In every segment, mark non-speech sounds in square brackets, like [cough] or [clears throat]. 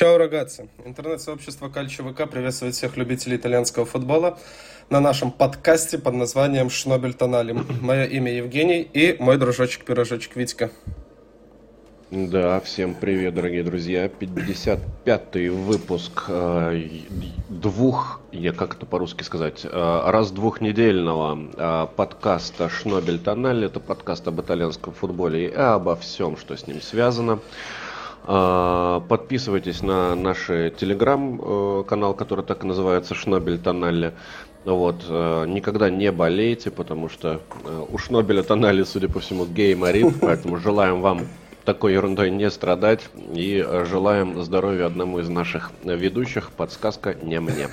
Чао, рогатцы! Интернет-сообщество Кальчо ВК приветствует всех любителей итальянского футбола на нашем подкасте под названием «Шнобель Тонали». Мое имя Евгений и мой дружочек-пирожочек Витька. Да, всем привет, дорогие друзья. 55-й выпуск э, двух, я как это по-русски сказать, э, раз двухнедельного э, подкаста «Шнобель Тонали». Это подкаст об итальянском футболе и обо всем, что с ним связано. А, подписывайтесь на наш телеграм-канал, который так и называется Шнобель Тоналли. Вот, э, никогда не болейте, потому что э, у Шнобеля Тонали, судя по всему, гей-морит, [laughs] поэтому желаем вам такой ерундой не страдать и э, желаем здоровья одному из наших ведущих. Подсказка не мне.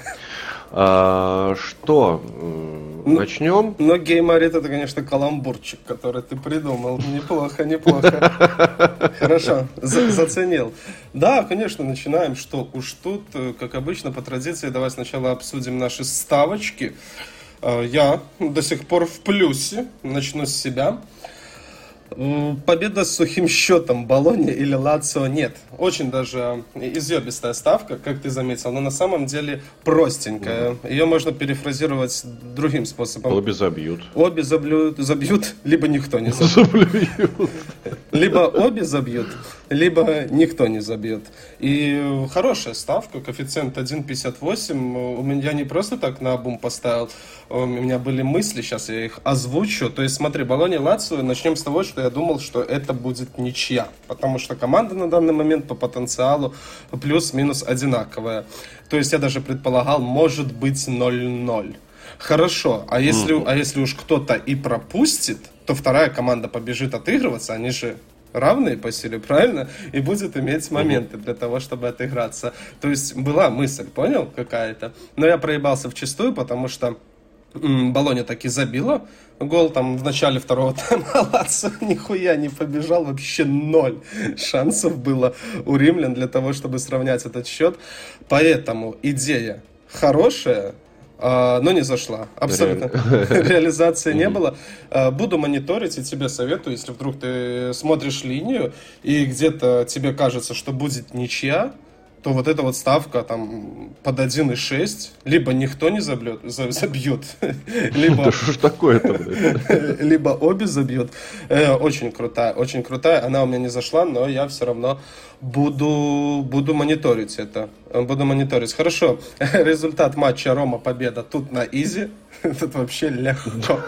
А, что, ну, начнем? Ну, геймарит это, конечно, каламбурчик, который ты придумал. Неплохо, неплохо. Хорошо, заценил. Да, конечно, начинаем. Что уж тут, э, как обычно, по традиции, давай сначала обсудим наши ставочки. Э, я до сих пор в плюсе. Начну с себя. Победа с сухим счетом Болония или Лацио нет. Очень даже изъебистая ставка, как ты заметил, но на самом деле простенькая. Ее можно перефразировать другим способом. Обе забьют. Обе забьют, забьют либо никто не забьет. Либо обе забьют, либо никто не забьет. И хорошая ставка, коэффициент 1.58. У меня не просто так на бум поставил, у меня были мысли, сейчас я их озвучу. То есть смотри, Болония Лацио, начнем с того, что я думал, что это будет ничья. Потому что команда на данный момент по потенциалу плюс-минус одинаковая. То есть я даже предполагал, может быть 0-0. Хорошо, а если, mm-hmm. а если уж кто-то и пропустит, то вторая команда побежит отыгрываться, они же равные по силе, правильно? И будет иметь моменты для того, чтобы отыграться. То есть была мысль, понял, какая-то. Но я проебался в чистую, потому что Болоня таки забила гол там в начале второго [laughs] тайма Лацо нихуя не побежал, вообще ноль шансов было у римлян для того, чтобы сравнять этот счет. Поэтому идея хорошая, но не зашла. Абсолютно. [laughs] Реализации не было. А, буду мониторить и тебе советую, если вдруг ты смотришь линию и где-то тебе кажется, что будет ничья, то вот эта вот ставка там под 1,6 либо никто не забьет, забьет [laughs] либо... Да что ж такое-то, [laughs] Либо обе забьют. Э, очень крутая, очень крутая. Она у меня не зашла, но я все равно буду, буду мониторить это. Буду мониторить. Хорошо. [laughs] Результат матча Рома победа тут на изи. [laughs] Тут вообще легко.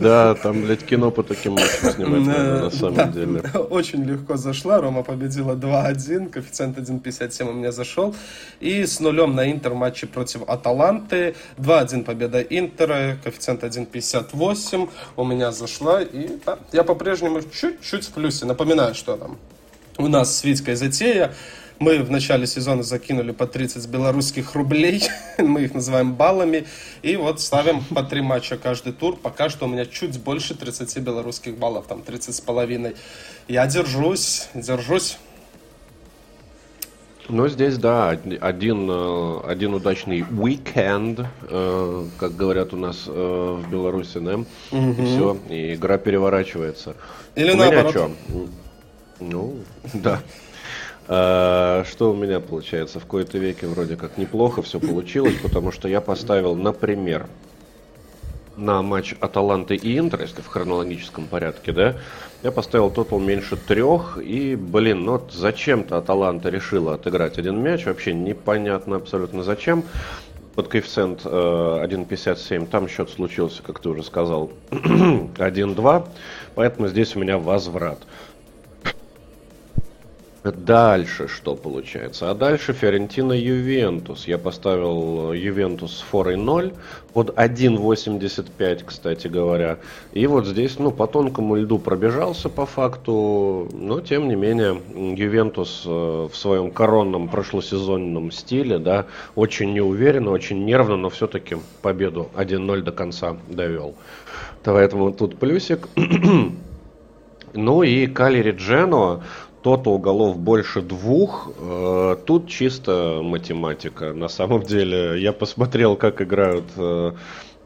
Да, там, блядь, кино по таким матчам снимать надо, на самом деле. Очень легко зашла. Рома победила 2-1, коэффициент 1.57 у меня зашел. И с нулем на Интер матче против Аталанты. 2-1 победа Интера, коэффициент 1.58 у меня зашла. И да, я по-прежнему чуть-чуть в плюсе. Напоминаю, что там у нас с Витькой затея. Мы в начале сезона закинули по 30 белорусских рублей, [laughs] мы их называем баллами, и вот ставим по три матча каждый тур. Пока что у меня чуть больше 30 белорусских баллов, там 30 с половиной. Я держусь, держусь. Ну, здесь, да, один, э, один удачный уикенд, э, как говорят у нас э, в Беларуси, да, угу. и все, и игра переворачивается. Или у наоборот. Меня что? Ну, да. А, что у меня получается? В кои-то веке вроде как неплохо все получилось, потому что я поставил, например, на матч Аталанты и Интер, если в хронологическом порядке, да, я поставил тотал меньше трех, и, блин, ну вот зачем-то Аталанта решила отыграть один мяч, вообще непонятно абсолютно зачем. Под коэффициент э, 1.57 там счет случился, как ты уже сказал, [clears throat] 1-2, поэтому здесь у меня возврат. Дальше что получается? А дальше Фиорентина Ювентус. Я поставил Ювентус 4-0 под 1.85, кстати говоря. И вот здесь, ну, по тонкому льду пробежался по факту, но тем не менее Ювентус э, в своем коронном прошлосезонном стиле, да, очень неуверенно, очень нервно, но все-таки победу 1-0 до конца довел. Поэтому тут плюсик. [clears throat] Ну и Калери Джено, тотал голов больше двух. Э, тут чисто математика. На самом деле, я посмотрел, как играют э,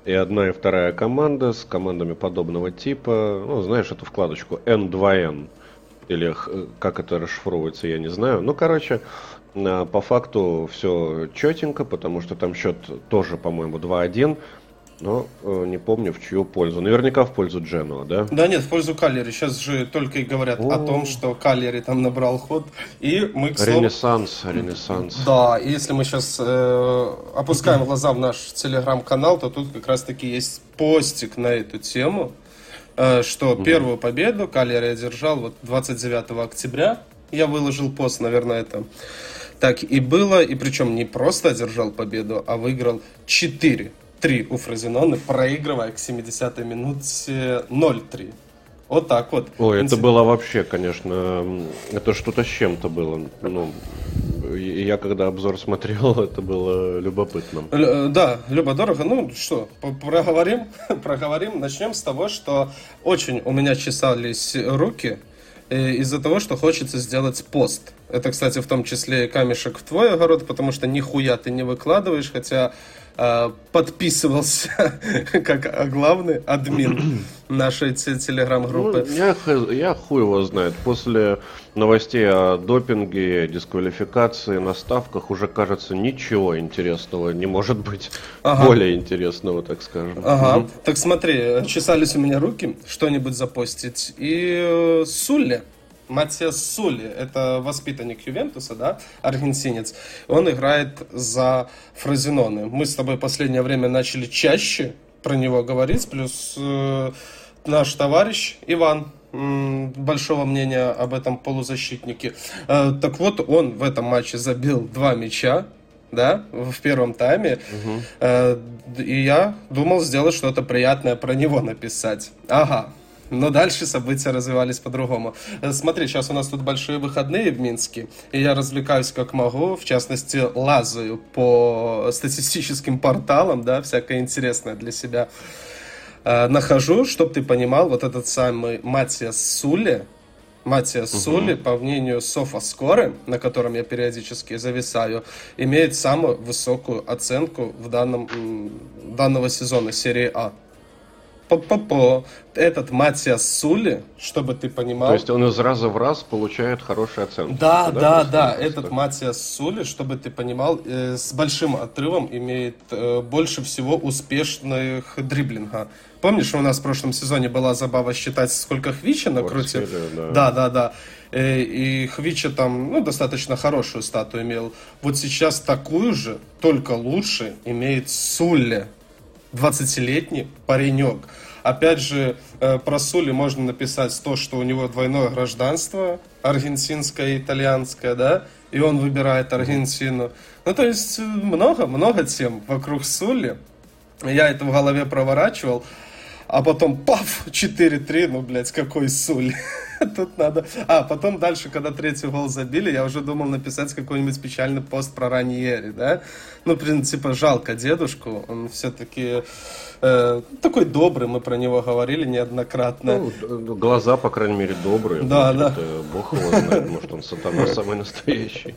и одна, и вторая команда с командами подобного типа. Ну, знаешь, эту вкладочку N2N. Или как это расшифровывается, я не знаю. Ну, короче, по факту все четенько, потому что там счет тоже, по-моему, 2-1. Но э, не помню, в чью пользу. Наверняка в пользу Дженуа, да? Да нет, в пользу Каллери. Сейчас же только и говорят о, о том, что Каллери там набрал ход. И мы, к слову... Ренессанс, ренессанс. Да, и если мы сейчас э, опускаем глаза в наш телеграм-канал, то тут как раз-таки есть постик на эту тему, э, что угу. первую победу Каллери одержал вот 29 октября. Я выложил пост, наверное, это так и было. И причем не просто одержал победу, а выиграл 4 3 у Фразенона, проигрывая к 70-й минуте 0-3. Вот так вот. Ой, это было вообще, конечно, это что-то с чем-то было. Ну, я когда обзор смотрел, [laughs] это было любопытно. Л- да, любо-дорого. Ну что, проговорим, [laughs] проговорим. Начнем с того, что очень у меня чесались руки э, из-за того, что хочется сделать пост. Это, кстати, в том числе камешек в твой огород, потому что нихуя ты не выкладываешь, хотя Э, подписывался [laughs] как главный админ [clears throat] нашей телеграм-группы. Ну, я, я хуй его знает. После новостей о допинге, дисквалификации на ставках уже, кажется, ничего интересного не может быть. Ага. Более интересного, так скажем. Ага. Угу. Так смотри, чесались у меня руки что-нибудь запостить. И э, Сулли Матиас Сули, это воспитанник Ювентуса, да, аргентинец. Он играет за Фразеноны. Мы с тобой последнее время начали чаще про него говорить, плюс э, наш товарищ Иван большого мнения об этом полузащитнике. Э, так вот, он в этом матче забил два мяча, да, в первом тайме. Угу. Э, и я думал сделать что-то приятное про него написать. Ага, но дальше события развивались по-другому. Э, смотри, сейчас у нас тут большие выходные в Минске, и я развлекаюсь как могу, в частности, лазаю по статистическим порталам, да, всякое интересное для себя э, нахожу, чтобы ты понимал, вот этот самый Матиас Сули, Матиас угу. Сули, по мнению Софа Скоры, на котором я периодически зависаю, имеет самую высокую оценку в данном, данного сезона серии А по этот Матиас Сули, чтобы ты понимал. То есть он из раза в раз получает хорошие оценки. Да, да, да, да. Этот Матиас Сули, чтобы ты понимал, э, с большим отрывом имеет э, больше всего успешных дриблинга. Помнишь, у нас в прошлом сезоне была забава считать, сколько Хвича накрутил? Да. да, да, да. Э, и Хвича там ну, достаточно хорошую стату имел. Вот сейчас такую же, только лучше, имеет Сулли. 20-летний паренек. Опять же, э, про Сули можно написать то, что у него двойное гражданство, аргентинское и итальянское, да, и он выбирает Аргентину. Ну, то есть, много-много тем вокруг Сули. Я это в голове проворачивал, а потом, паф, 4-3, ну, блядь, какой Сули. [laughs] Тут надо... А, потом дальше, когда третий гол забили, я уже думал написать какой-нибудь печальный пост про Раньери, да? Ну, типа, жалко дедушку, он все-таки э, такой добрый, мы про него говорили неоднократно. Ну, глаза, по крайней мере, добрые. Да, да. Это, бог его знает, может, он сатана самый настоящий.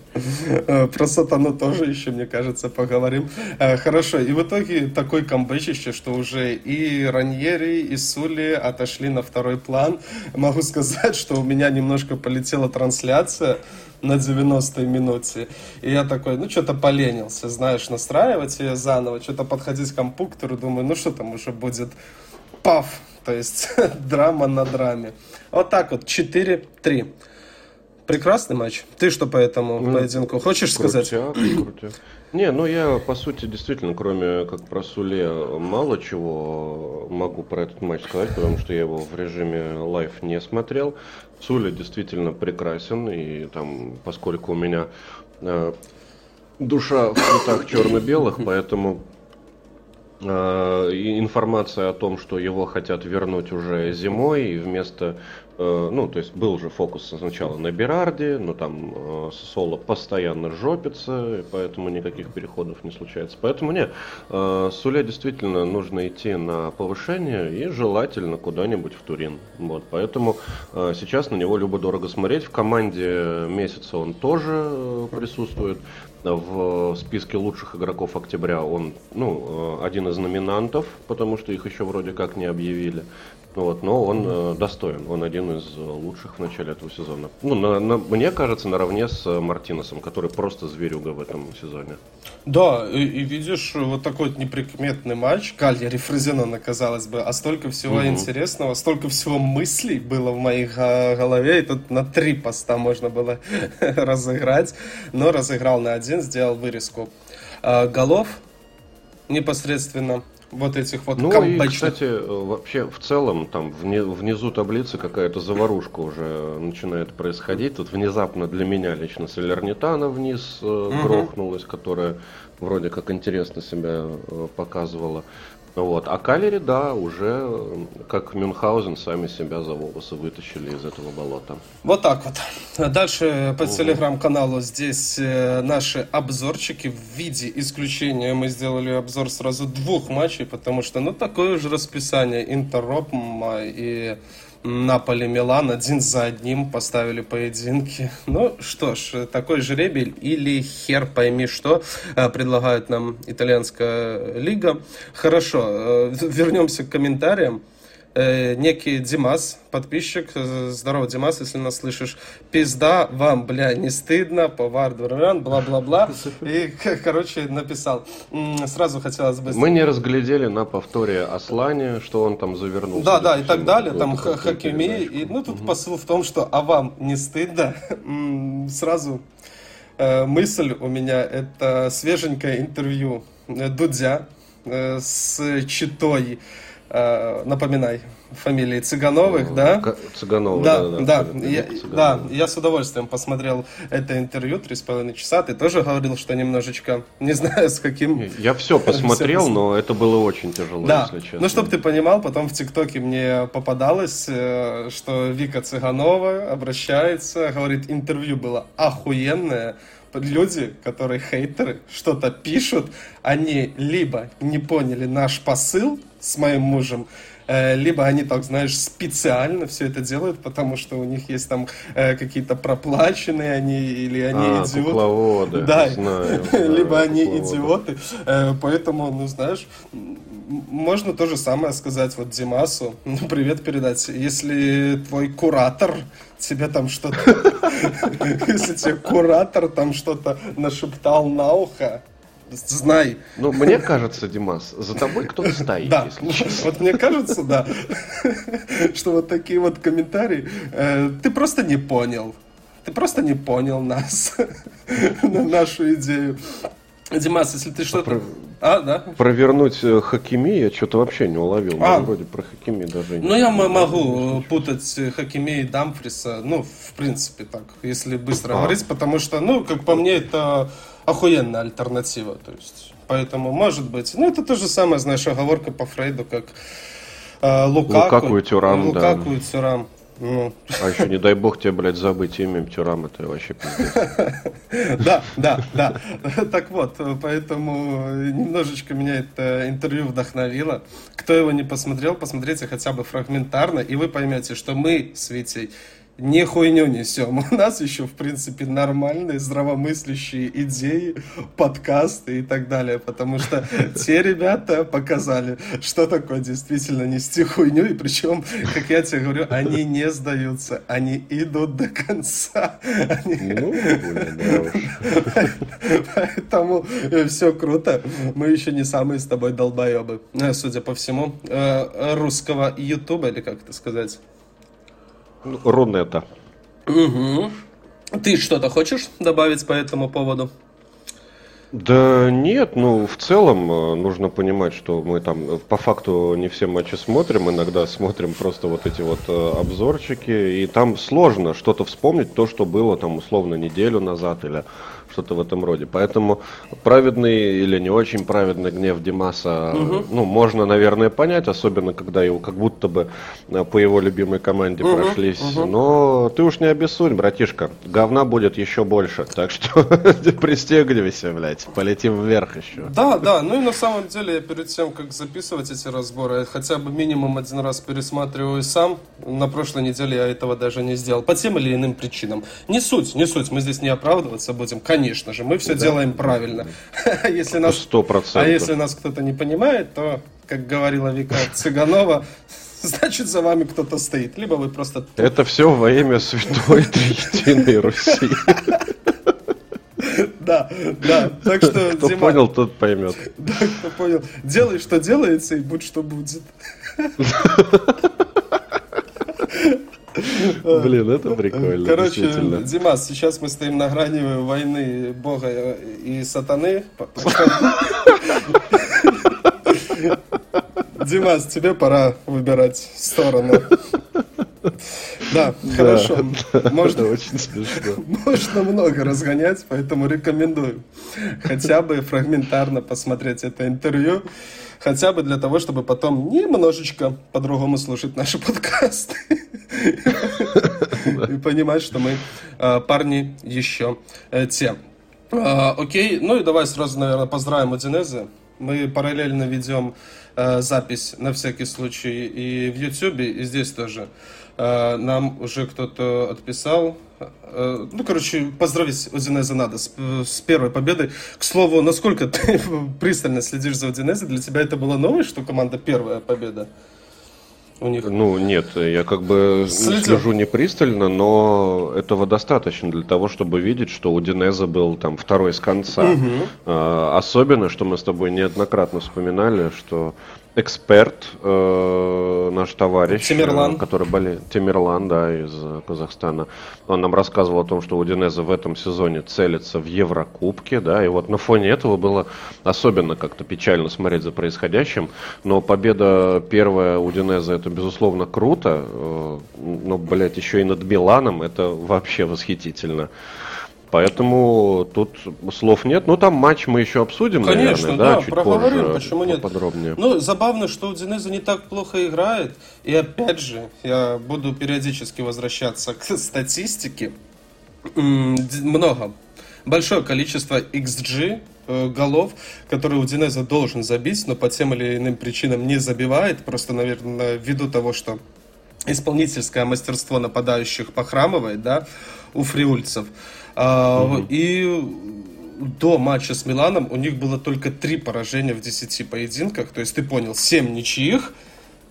Э, про сатану тоже еще, мне кажется, поговорим. Э, хорошо, и в итоге такой камбэчище, что уже и Раньери, и Сули отошли на второй план. Могу сказать, что у меня немножко полетела трансляция на 90-й минуте. И я такой, ну, что-то поленился, знаешь, настраивать ее заново, что-то подходить к компьютеру, думаю, ну, что там уже будет паф, то есть [laughs] драма на драме. Вот так вот, 4-3. Прекрасный матч. Ты что по этому ну, поединку хочешь крутяк, сказать? Крутяк. Не, ну я, по сути, действительно, кроме как про Суле, мало чего могу про этот матч сказать, потому что я его в режиме live не смотрел. Суля действительно прекрасен, и там, поскольку у меня э, душа в цветах черно-белых, поэтому э, информация о том, что его хотят вернуть уже зимой, и вместо ну, то есть был же фокус сначала на Берарди, но там э, Сассуоло постоянно жопится, поэтому никаких переходов не случается. Поэтому не, э, Суле действительно нужно идти на повышение и желательно куда-нибудь в Турин. Вот, поэтому э, сейчас на него любо-дорого смотреть. В команде месяца он тоже присутствует. В списке лучших игроков октября он ну, один из номинантов, потому что их еще вроде как не объявили. Вот, но он э, достоин. Он один из лучших в начале этого сезона. Ну, на, на, мне кажется, наравне с Мартинесом, который просто зверюга в этом сезоне. Да, и, и видишь, вот такой вот неприкметный матч, Кальяри Фрозенона, казалось бы, а столько всего угу. интересного, столько всего мыслей было в моей голове, и тут на три поста можно было [laughs] разыграть, но разыграл на один, сделал вырезку а, голов непосредственно вот этих вот ну комбачных. и, кстати, вообще в целом там внизу таблицы какая-то заварушка уже начинает происходить. Тут внезапно для меня лично Солернитана вниз угу. грохнулась, которая вроде как интересно себя э, показывала. Вот. А Калери, да, уже как Мюнхгаузен сами себя за волосы вытащили из этого болота. Вот так вот. Дальше по угу. телеграм-каналу здесь э, наши обзорчики. В виде исключения мы сделали обзор сразу двух матчей, потому что ну такое же расписание Интер и Наполи Милан один за одним поставили поединки. Ну что ж, такой жребий или хер пойми что э, предлагает нам итальянская лига. Хорошо, э, вернемся к комментариям э, некий Димас, подписчик, э, здорово, Димас, если нас слышишь, пизда вам, бля, не стыдно, повар, бла-бла-бла, и, [laughs] короче, написал. Сразу хотелось бы... Мы не разглядели на повторе Аслане, что он там завернулся. Да, да, и так далее, там Хакими, и, ну, тут посыл в том, что, а вам не стыдно? [laughs] Сразу э, мысль у меня, это свеженькое интервью Дудя с Читой, напоминай, фамилии Цыгановых, да? Цыгановых, да, да, да. Да, я, да, я с удовольствием посмотрел это интервью, три с половиной часа. Ты тоже говорил, что немножечко, не знаю, с каким... Я все [laughs] посмотрел, все но это было очень тяжело, да. если честно. Ну, чтобы ты понимал, потом в ТикТоке мне попадалось, э, что Вика Цыганова обращается, говорит, интервью было охуенное, люди, которые хейтеры, что-то пишут, они либо не поняли наш посыл с моим мужем, э, либо они так, знаешь, специально все это делают, потому что у них есть там э, какие-то проплаченные они или они а, идиоты. Кукловоды, да, знаю, [laughs] либо знаю, они кукловоды. идиоты, э, поэтому, ну знаешь, можно то же самое сказать вот Димасу, ну привет передать, если твой куратор тебе там что-то, [laughs] если тебе куратор там что-то нашептал на ухо, знай. Ну, мне кажется, Димас, за тобой кто-то стоит. Да, вот мне кажется, да, что вот такие вот комментарии, э, ты просто не понял. Ты просто не понял нас, [laughs] нашу идею. Димас, если ты что-то... Про... А, да? Провернуть э, Хакими я что-то вообще не уловил. А. Вроде про Хакими даже не... Ну, я могу путать Хакими и Дамфриса, ну, в принципе, так, если быстро а. говорить, потому что, ну, как по мне, это охуенная альтернатива, то есть, поэтому, может быть, ну, это то же самое, знаешь, оговорка по Фрейду, как э, Лукаку. Лукаку и Тюрам, Лукаку да. и Тюрам. Ну. А еще, не дай бог, тебе, блядь, забыть имя Тюрам, это вообще пиздец. [laughs] Да, да, да. [laughs] Так вот, поэтому немножечко меня это интервью вдохновило. Кто его не посмотрел, посмотрите хотя бы фрагментарно, и вы поймете, что мы с Витей не хуйню несем. [laughs] У нас еще, в принципе, нормальные, здравомыслящие идеи, подкасты и так далее. Потому что [laughs] те ребята показали, что такое действительно нести хуйню. И причем, как я тебе говорю, они не сдаются. Они идут до конца. Они... Ну, Поэтому э, все круто. Мы еще не самые с тобой долбоебы, э, судя по всему, э, русского ютуба, или как это сказать. Рунета. Угу. Ты что-то хочешь добавить по этому поводу? Да нет, ну в целом э, нужно понимать, что мы там э, по факту не все матчи смотрим, иногда смотрим просто вот эти вот э, обзорчики, и там сложно что-то вспомнить, то, что было там условно неделю назад или что-то в этом роде. Поэтому праведный или не очень праведный гнев Димаса, угу. ну, можно, наверное, понять, особенно когда его как будто бы э, по его любимой команде угу, прошлись. Угу. Но ты уж не обессудь, братишка. Говна будет еще больше. Так что [laughs] пристегивайся, блядь, полетим вверх еще. Да, да. Ну и на самом деле я перед тем, как записывать эти разборы, хотя бы минимум один раз пересматриваю сам. На прошлой неделе я этого даже не сделал. По тем или иным причинам. Не суть, не суть. Мы здесь не оправдываться будем. Конечно конечно же, мы все да. делаем правильно. А [laughs] если нас, 100%. А если нас кто-то не понимает, то, как говорила Вика [laughs] Цыганова, значит за вами кто-то стоит. Либо вы просто... Это все во имя Святой [laughs] Триединой Руси. Да, да. Так что, Кто Дима, понял, тот поймет. Да, кто понял. Делай, что делается, и будь, что будет. [laughs] Блин, это прикольно. Короче, Димас, сейчас мы стоим на грани войны Бога и сатаны. [laughs] Димас, тебе пора выбирать сторону. Да, хорошо. Да, можно, очень смешно. [laughs] Можно много разгонять, поэтому рекомендую хотя бы фрагментарно посмотреть это интервью. Хотя бы для того, чтобы потом немножечко по-другому слушать наши подкасты. [laughs] И понимать, что мы а, парни еще э, те. А, окей, ну и давай сразу, наверное, поздравим Удинезе. Мы параллельно ведем э, запись на всякий случай и в YouTube, и здесь тоже. Э, нам уже кто-то отписал. Э, ну, короче, поздравить Удинезе надо с, с первой победой. К слову, насколько ты [laughs] пристально следишь за Удинезе, для тебя это было новость, что команда первая победа? У них? Ну, нет, я как бы Следил. слежу не пристально, но этого достаточно для того, чтобы видеть, что у Динеза был там второй с конца. Угу. А, особенно, что мы с тобой неоднократно вспоминали, что эксперт, э, наш товарищ, Тимирлан. Э, который болеет, Тимирлан, да, из Казахстана, он нам рассказывал о том, что Удинеза в этом сезоне целится в Еврокубке, да, и вот на фоне этого было особенно как-то печально смотреть за происходящим, но победа первая Удинеза это безусловно круто, э, но, блядь, еще и над Биланом это вообще восхитительно. Поэтому тут слов нет. Ну, там матч мы еще обсудим, Конечно, наверное, да, да чуть проговорим, позже, почему нет. Подробнее. Ну, забавно, что Удинеза не так плохо играет. И опять же, я буду периодически возвращаться к статистике. Много. Большое количество XG э, голов, которые Удинеза должен забить, но по тем или иным причинам не забивает. Просто, наверное, ввиду того, что исполнительское мастерство нападающих похрамывает, да, у фриульцев. Угу. И до матча с Миланом у них было только три поражения в 10 поединках. То есть ты понял, 7 ничьих.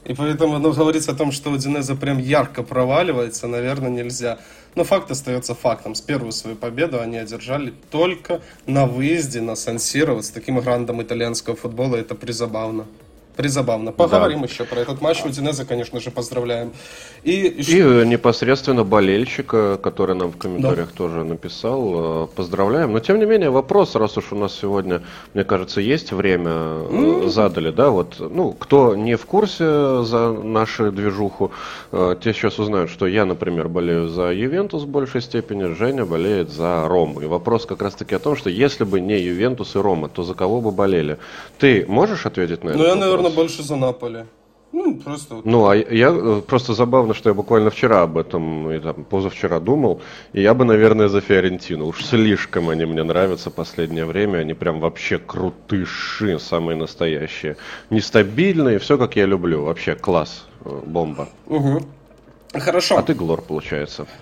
И поэтому ну, говорить о том, что Удинеза прям ярко проваливается, наверное, нельзя. Но факт остается фактом. С первую свою победу они одержали только на выезде на Сан-Сиро. Вот с таким грандом итальянского футбола это призабавно. Призабавно. Поговорим да. еще про этот матч. Удинеза, конечно же, поздравляем. И, и э, непосредственно болельщика, который нам в комментариях да. тоже написал, э, поздравляем. Но тем не менее вопрос, раз уж у нас сегодня, мне кажется, есть время, mm-hmm. задали, да, вот, ну, кто не в курсе за нашу движуху, те сейчас узнают, что я, например, болею за Ювентус в большей степени, Женя болеет за Рому. И вопрос как раз-таки о том, что если бы не Ювентус и Рома, то за кого бы болели? Ты можешь ответить на это? Ну, я, наверное, наверное, больше за Наполи. Ну, просто... Ну, а я э, просто забавно, что я буквально вчера об этом, и там, позавчера думал, и я бы, наверное, за Фиорентину. Уж слишком они мне нравятся последнее время, они прям вообще крутыши, самые настоящие. Нестабильные, все как я люблю, вообще класс, э, бомба. Угу. Хорошо. А ты Глор, получается. [coughs]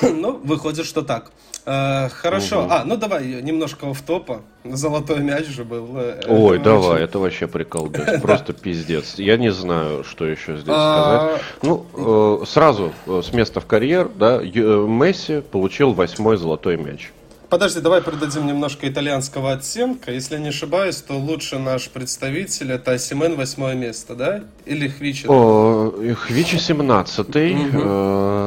Ну, выходит, что так. Э, хорошо. А, ну давай немножко в топа. Золотой мяч же был. Э, Ой, давай, это вообще прикол. [laughs] Просто пиздец. Я не знаю, что еще здесь а, сказать. Ну, э, сразу с места в карьер, да, Месси получил восьмой золотой мяч. Подожди, давай придадим немножко итальянского оттенка. Если не ошибаюсь, то лучше наш представитель это Асимен восьмое место, да? Или Хвичи? О, Хвичи 17 угу.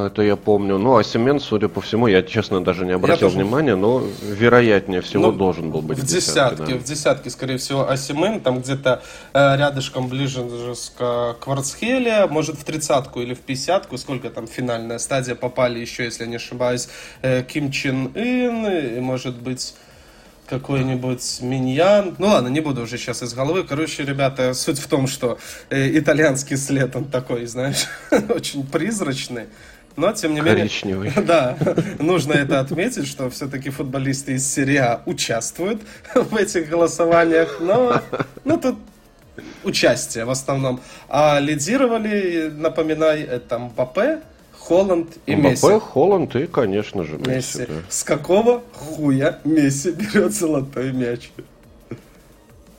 Это я помню. Ну, Асимен, судя по всему, я, честно, даже не обратил тоже... внимания, но вероятнее всего ну, должен был быть в десятке. В десятке, да. в десятке скорее всего, Асимен, там где-то э, рядышком ближе к Кварцхеле, может в тридцатку или в пятьдесятку, сколько там финальная стадия попали еще, если не ошибаюсь, э, Ким Чен Ын, может быть какой-нибудь миньян. Ну ладно, не буду уже сейчас из головы. Короче, ребята, суть в том, что э, итальянский след, он такой, знаешь, [laughs] очень призрачный. Но, тем не менее, [laughs] да, нужно это отметить, что все-таки футболисты из серии А участвуют [laughs] в этих голосованиях, но ну, тут участие в основном. А лидировали, напоминай, это Мбаппе, Холланд и Мбаппе, Месси. Холланд и, конечно же, Месси. Месси. Да. С какого хуя Месси [laughs] берет золотой мяч?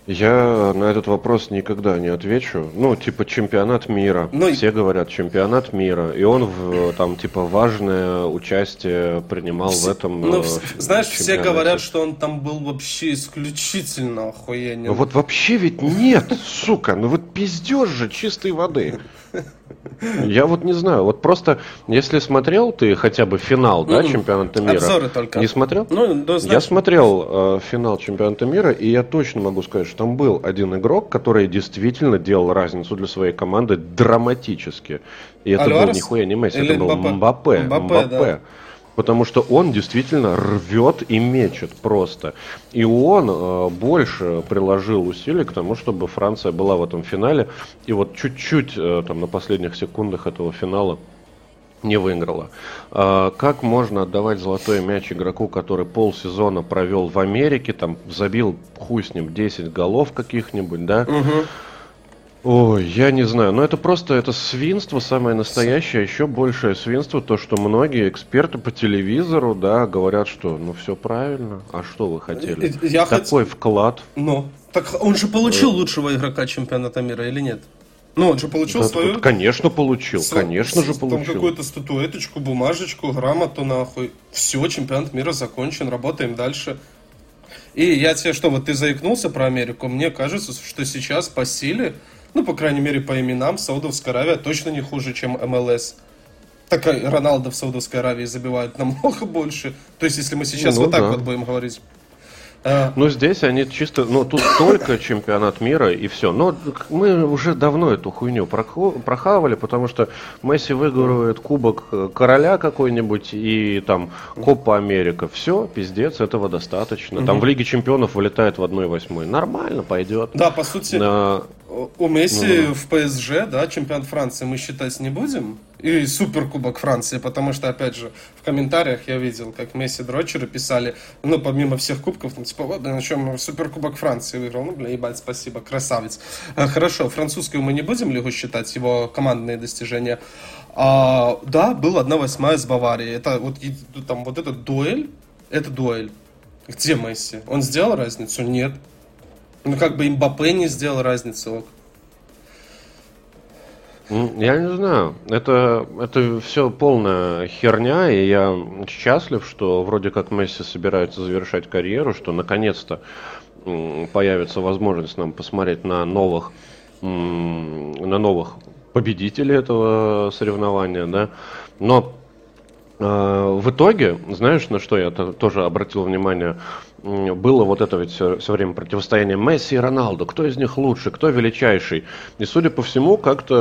Я на этот вопрос никогда не отвечу. Ну, типа чемпионат мира. Ну, Все говорят чемпионат мира. И он в, там, типа, важное участие принимал все, в этом. Ну, э, знаешь, все говорят, что он там был вообще исключительно охуенен. Ну, вот вообще ведь нет, сука. Ну вот пиздеж же чистой воды. Я вот не знаю, вот просто, если смотрел ты хотя бы финал, да, чемпионата мира? Обзоры только. Не смотрел? Ну, да, Я смотрел э, финал чемпионата мира, и я точно могу сказать, что там был один игрок, который действительно делал разницу для своей команды драматически. И это Альварес? был нихуя не Месси, Или это был Мбаппе. Мбаппе, Мбаппе. Да. Потому что он действительно рвет и мечет просто. И он э, больше приложил усилий к тому, чтобы Франция была в этом финале. И вот чуть-чуть э, там на последних секундах этого финала не выиграла. Э, как можно отдавать золотой мяч игроку, который полсезона провел в Америке, там забил хуй с ним 10 голов каких-нибудь, да? Угу Ой, я не знаю, но это просто это свинство самое настоящее, еще большее свинство, то, что многие эксперты по телевизору, да, говорят, что ну все правильно, а что вы хотели? Я Такой хот... вклад. Ну, так он же получил э... лучшего игрока чемпионата мира или нет? Ну, он же получил да, свою... Конечно, получил, с... конечно же получил. Там какую-то статуэточку, бумажечку, грамоту, нахуй. Все, чемпионат мира закончен, работаем дальше. И я тебе что, вот ты заикнулся про Америку, мне кажется, что сейчас по силе ну, по крайней мере, по именам, Саудовская Аравия точно не хуже, чем МЛС. Так Роналдо в Саудовской Аравии забивает намного больше. То есть, если мы сейчас ну, вот так да. вот будем говорить. А. Ну, здесь они чисто, ну, тут [coughs] только чемпионат мира и все. Но мы уже давно эту хуйню прохавали, потому что Месси выигрывает кубок э, короля какой-нибудь и там Копа Америка. Все, пиздец, этого достаточно. Угу. Там в Лиге чемпионов вылетает в 1-8. Нормально, пойдет. Да, по сути, а, у Месси ну, в ПСЖ, да, чемпионат Франции мы считать не будем. И суперкубок Франции, потому что, опять же, в комментариях я видел, как Месси дрочеры писали, ну, помимо всех кубков, там, типа, вот, на чем суперкубок Франции выиграл. Ну, бля, ебать, спасибо, красавец. А, хорошо, французскую мы не будем лигу считать, его командные достижения. А, да, был 1-8 с Баварией. Это вот, там, вот этот дуэль, это дуэль. Где Месси? Он сделал разницу? Нет. Ну, как бы Мбаппе не сделал разницы. Я не знаю. Это, это все полная херня, и я счастлив, что вроде как Месси собирается завершать карьеру, что наконец-то появится возможность нам посмотреть на новых, на новых победителей этого соревнования, да. Но в итоге, знаешь, на что я тоже обратил внимание? было вот это ведь все, все время противостояние Месси и Роналду. Кто из них лучше, кто величайший? И судя по всему, как-то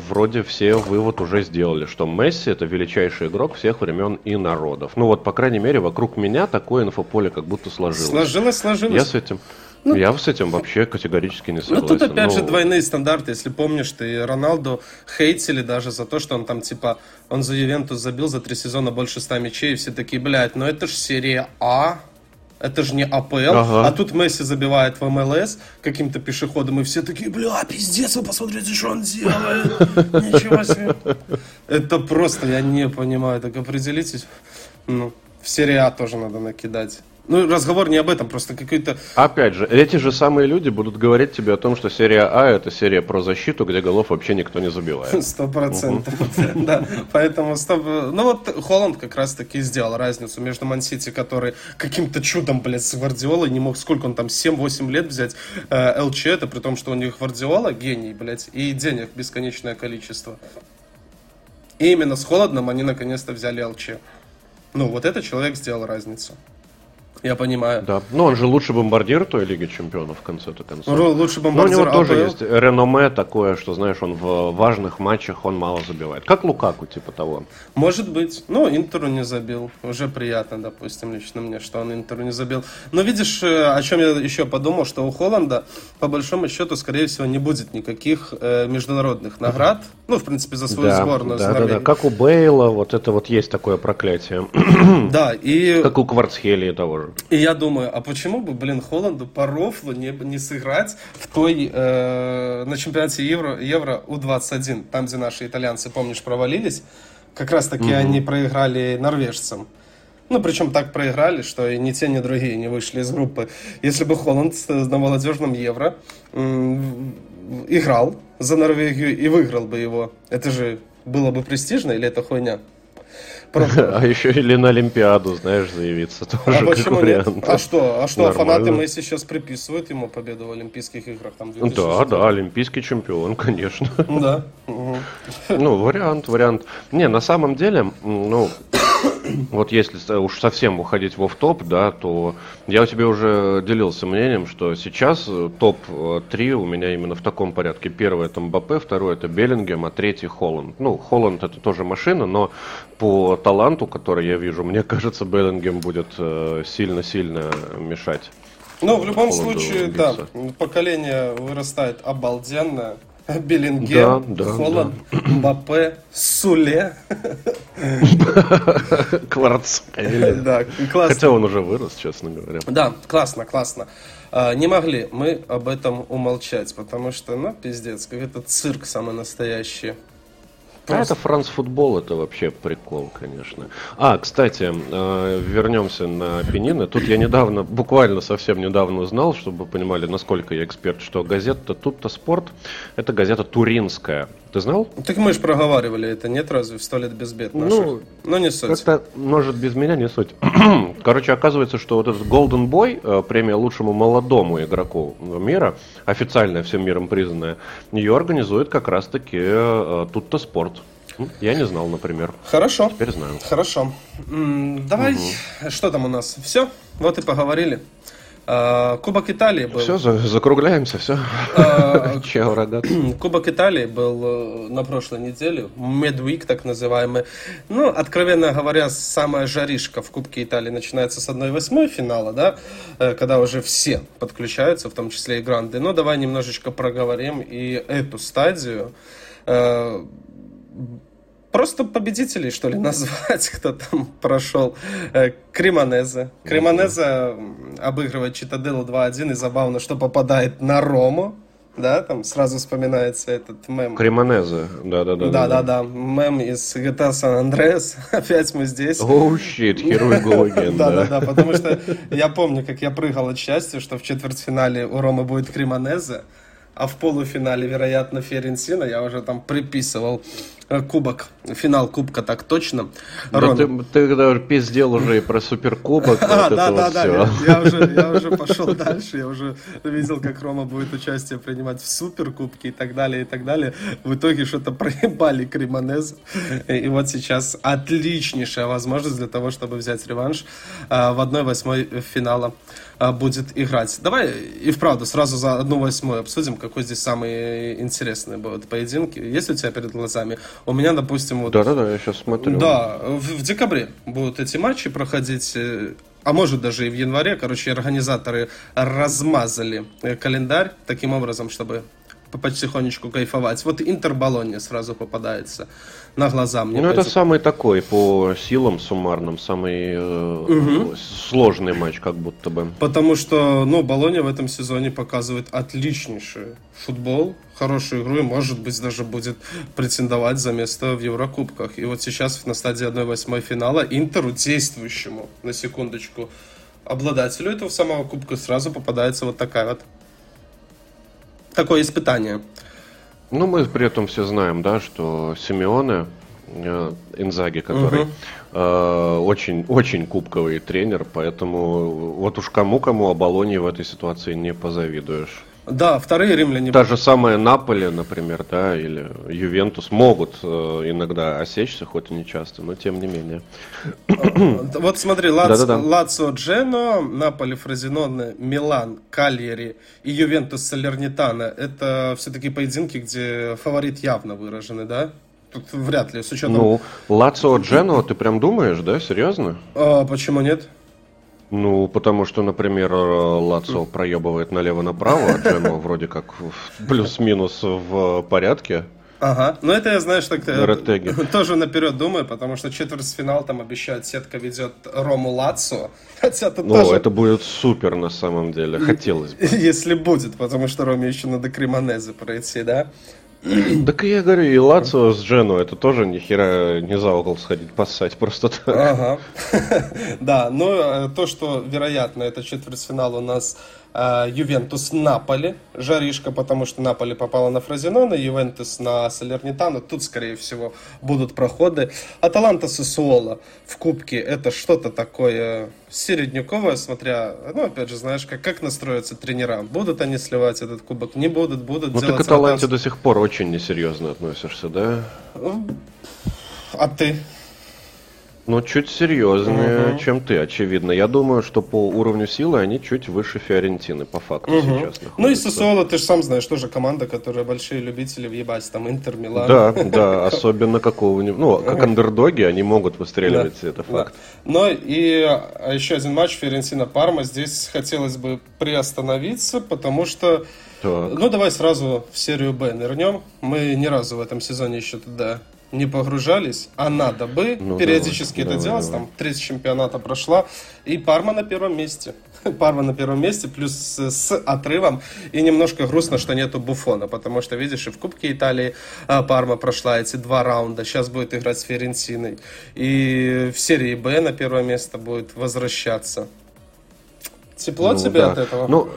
э, вроде все вывод уже сделали, что Месси это величайший игрок всех времен и народов. Ну вот, по крайней мере, вокруг меня такое инфополе как будто сложилось. Сложилось, сложилось. Я с этим... Ну, я с этим вообще категорически не согласен. Ну, тут опять ну, же двойные стандарты. Если помнишь, ты Роналду хейтили даже за то, что он там, типа, он за Ювентус забил за три сезона больше ста мячей, и все такие, блядь, ну это ж серия А, это же не АПЛ. Ага. А тут Месси забивает в МЛС каким-то пешеходом, и все такие, бля, пиздец, вы посмотрите, что он делает. [laughs] Ничего себе. Это просто, я не понимаю. Так определитесь. Ну, в серии А тоже надо накидать. Ну, разговор не об этом, просто какой-то... Опять же, эти же самые люди будут говорить тебе о том, что серия А – это серия про защиту, где голов вообще никто не забивает. [laughs] Сто процентов, [laughs] да. Поэтому, ну вот Холланд как раз-таки сделал разницу между Мансити, который каким-то чудом, блядь, с Гвардиолой не мог, сколько он там, 7-8 лет взять э, ЛЧ, это при том, что у них Гвардиола гений, блядь, и денег бесконечное количество. И именно с Холодным они наконец-то взяли ЛЧ. Ну, вот этот человек сделал разницу. Я понимаю. Да. Ну, он же лучший бомбардир той Лиги Чемпионов в конце-то концов. Ну, лучший бомбардир Но у него тоже АПЛ. есть реноме такое, что, знаешь, он в важных матчах он мало забивает. Как Лукаку, типа того. Может быть. Ну, Интеру не забил. Уже приятно, допустим, лично мне, что он Интеру не забил. Но видишь, э, о чем я еще подумал, что у Холланда, по большому счету, скорее всего, не будет никаких э, международных наград. Ну, в принципе, за свою да, сборную. Да, да, да. Как у Бейла, вот это вот есть такое проклятие. Да, и... Как у Кварцхелии того же. И я думаю, а почему бы, блин, Холланду по рофлу не, не сыграть в той, э, на чемпионате Евро, Евро У-21, там, где наши итальянцы, помнишь, провалились, как раз таки угу. они проиграли норвежцам. Ну, причем так проиграли, что и ни те, ни другие не вышли из группы. Если бы Холланд на молодежном Евро играл за Норвегию и выиграл бы его, это же было бы престижно или это хуйня? А еще или на Олимпиаду, знаешь, заявиться тоже а почему нет? А что, а что фанаты Месси сейчас приписывают ему победу в Олимпийских играх? Там, да, да, олимпийский чемпион, конечно. Да. [laughs] Ну, вариант, вариант. Не, на самом деле, ну, [clears throat] вот если уж совсем уходить в топ, да, то я у тебя уже делился мнением, что сейчас э, топ-3 у меня именно в таком порядке. Первый это Мбаппе, второй это Беллингем, а третий Холланд. Ну, Холланд это тоже машина, но по таланту, который я вижу, мне [laughs] кажется, Беллингем будет э, сильно-сильно мешать. Ну, в любом случае, да, поколение вырастает обалденно. [laughs] Беллингем, да, да, Холланд, да. Мбаппе, Суле. [laughs] Кварц. Да, классно. Хотя он уже вырос, честно говоря. Да, классно, классно. А, не могли мы об этом умолчать, потому что, ну, пиздец, как это цирк самый настоящий. А это франц футбол, это вообще прикол, конечно. А, кстати, э, вернемся на Пенины. Тут я недавно, буквально совсем недавно узнал, чтобы вы понимали, насколько я эксперт, что газета «Тут-то спорт» — это газета туринская. Ты знал? Так мы же проговаривали это, нет разве в сто лет без бед наших? Ну, Но не суть. Это, может, без меня не суть. [clears throat] Короче, оказывается, что вот этот Golden Boy, э, премия лучшему молодому игроку мира, официальная всем миром признанная, ее организует как раз-таки э, Тут-то спорт. Я не знал, например. Хорошо. Теперь знаю. Хорошо. Давай, угу. что там у нас? Все? Вот и поговорили. А, Кубок Италии был. Все, закругляемся, все. А, [laughs] Чао, рогат. [clears throat] Кубок Италии был э, на прошлой неделе, Медвик так называемый. Ну, откровенно говоря, самая жаришка в Кубке Италии начинается с 1-8 финала, да, э, когда уже все подключаются, в том числе и гранды. Но давай немножечко проговорим и эту стадию э, просто победителей, что ли, [laughs] назвать, кто там прошел. Э, Кремонезе. Кремонезе обыгрывает Читаделу 2-1, и забавно, что попадает на Рому. Да, там сразу вспоминается этот мем. Кремонезе, да-да-да. Да-да-да, мем из GTA San Andreas. Опять мы здесь. Оу, oh, щит, герой [laughs] Гоген. Да-да-да, потому что я помню, как я прыгал от счастья, что в четвертьфинале у Ромы будет Кремонезе а в полуфинале, вероятно, Ференсина. Я уже там приписывал э, кубок, финал кубка так точно. Да ты, ты когда пиздел уже и про суперкубок. [laughs] А, да, да, да, я, я, уже, я уже пошел дальше, я уже видел, как Рома будет участие принимать в суперкубке и так далее, и так далее. В итоге что-то проебали Кремонез. И вот сейчас отличнейшая возможность для того, чтобы взять реванш э, в 1-8 финала будет играть. Давай и вправду сразу за 1-8 обсудим, какой здесь самый интересный будет поединки. Есть у тебя перед глазами? У меня, допустим, вот... Да-да-да, я сейчас смотрю. Да, в, в декабре будут эти матчи проходить э, а может даже и в январе, короче, организаторы размазали э, календарь таким образом, чтобы потихонечку кайфовать. Вот Интер Болонья сразу попадается на глаза мне. Ну, это самый такой, по силам суммарным, самый э, угу. сложный матч, как будто бы. Потому что, ну, Болония в этом сезоне показывает отличнейший футбол, хорошую игру и, может быть, даже будет претендовать за место в Еврокубках. И вот сейчас на стадии 1-8 финала Интеру, действующему, на секундочку, обладателю этого самого кубка сразу попадается вот такая вот такое испытание. Ну, мы при этом все знаем, да, что Симеоне, э, Инзаги, который угу. э, очень, очень кубковый тренер, поэтому вот уж кому-кому, а Болонии в этой ситуации не позавидуешь. Да, вторые римляне. Та же самая Наполе, например, да, или Ювентус могут э, иногда осечься, хоть и не часто, но тем не менее. Вот смотри, Лацио Джено, Наполе Фразиноне, Милан, Кальери и Ювентус Салернитана. Это все-таки поединки, где фаворит явно выражены, да? Тут вряд ли, с учетом... Ну, Лацио Джено, ты прям думаешь, да, серьезно? А, почему нет? Ну, потому что, например, Лацо проебывает налево-направо, а Джема вроде как плюс-минус в порядке. Ага, ну это я, знаешь, так э, Ретеги. [laughs] тоже наперед думаю, потому что четвертьфинал там обещают, сетка ведет Рому Лацо. [laughs] Хотя тут ну, тоже... это будет супер на самом деле, хотелось бы. [laughs] Если будет, потому что Роме еще надо Кремонезе пройти, да? [clears throat] Так я говорю, и Лацио с Джену, это тоже ни хера не за угол сходить поссать, просто так. Ага. [laughs] Да, но э, то, что вероятно, это четвертьфинал у нас Ювентус Наполи. Жаришка, потому что Наполи попала на Фразенона, Ювентус на Салернитану. Тут, скорее всего, будут проходы. Аталанта Сосуола в Кубке это что-то такое середняковое, смотря, ну, опять же, знаешь, как, как настроятся тренера. Будут они сливать этот кубок, не будут, будут ну, делать... Ну, ты к Аталанте до сих пор очень несерьезно относишься, да? А ты? Ну, чуть серьезнее, угу. чем ты, очевидно. Я думаю, что по уровню силы они чуть выше Фиорентины, по факту, угу. сейчас находятся. Ну и Сосуоло, ты же сам знаешь, тоже команда, которая большие любители въебать, там Интер, Милан. Да, [laughs] да, особенно какого-нибудь, ну, как андердоги, они могут выстреливать, да, это факт. Да. Но и а, еще один матч Фиорентина-Парма, здесь хотелось бы приостановиться, потому что так. Ну, давай сразу в серию Б нырнем. Мы ни разу в этом сезоне еще туда не погружались, а надо бы ну, периодически давай, это давай, делать. Давай. Там треть чемпионата прошла, и Парма на первом месте. [laughs] Парма на первом месте, плюс с, с отрывом. И немножко грустно, что нету Буфона, потому что, видишь, и в Кубке Италии а, Парма прошла эти два раунда. Сейчас будет играть с Ферентиной. И в серии Б на первое место будет возвращаться. Тепло ну, тебе да. от этого? Ну,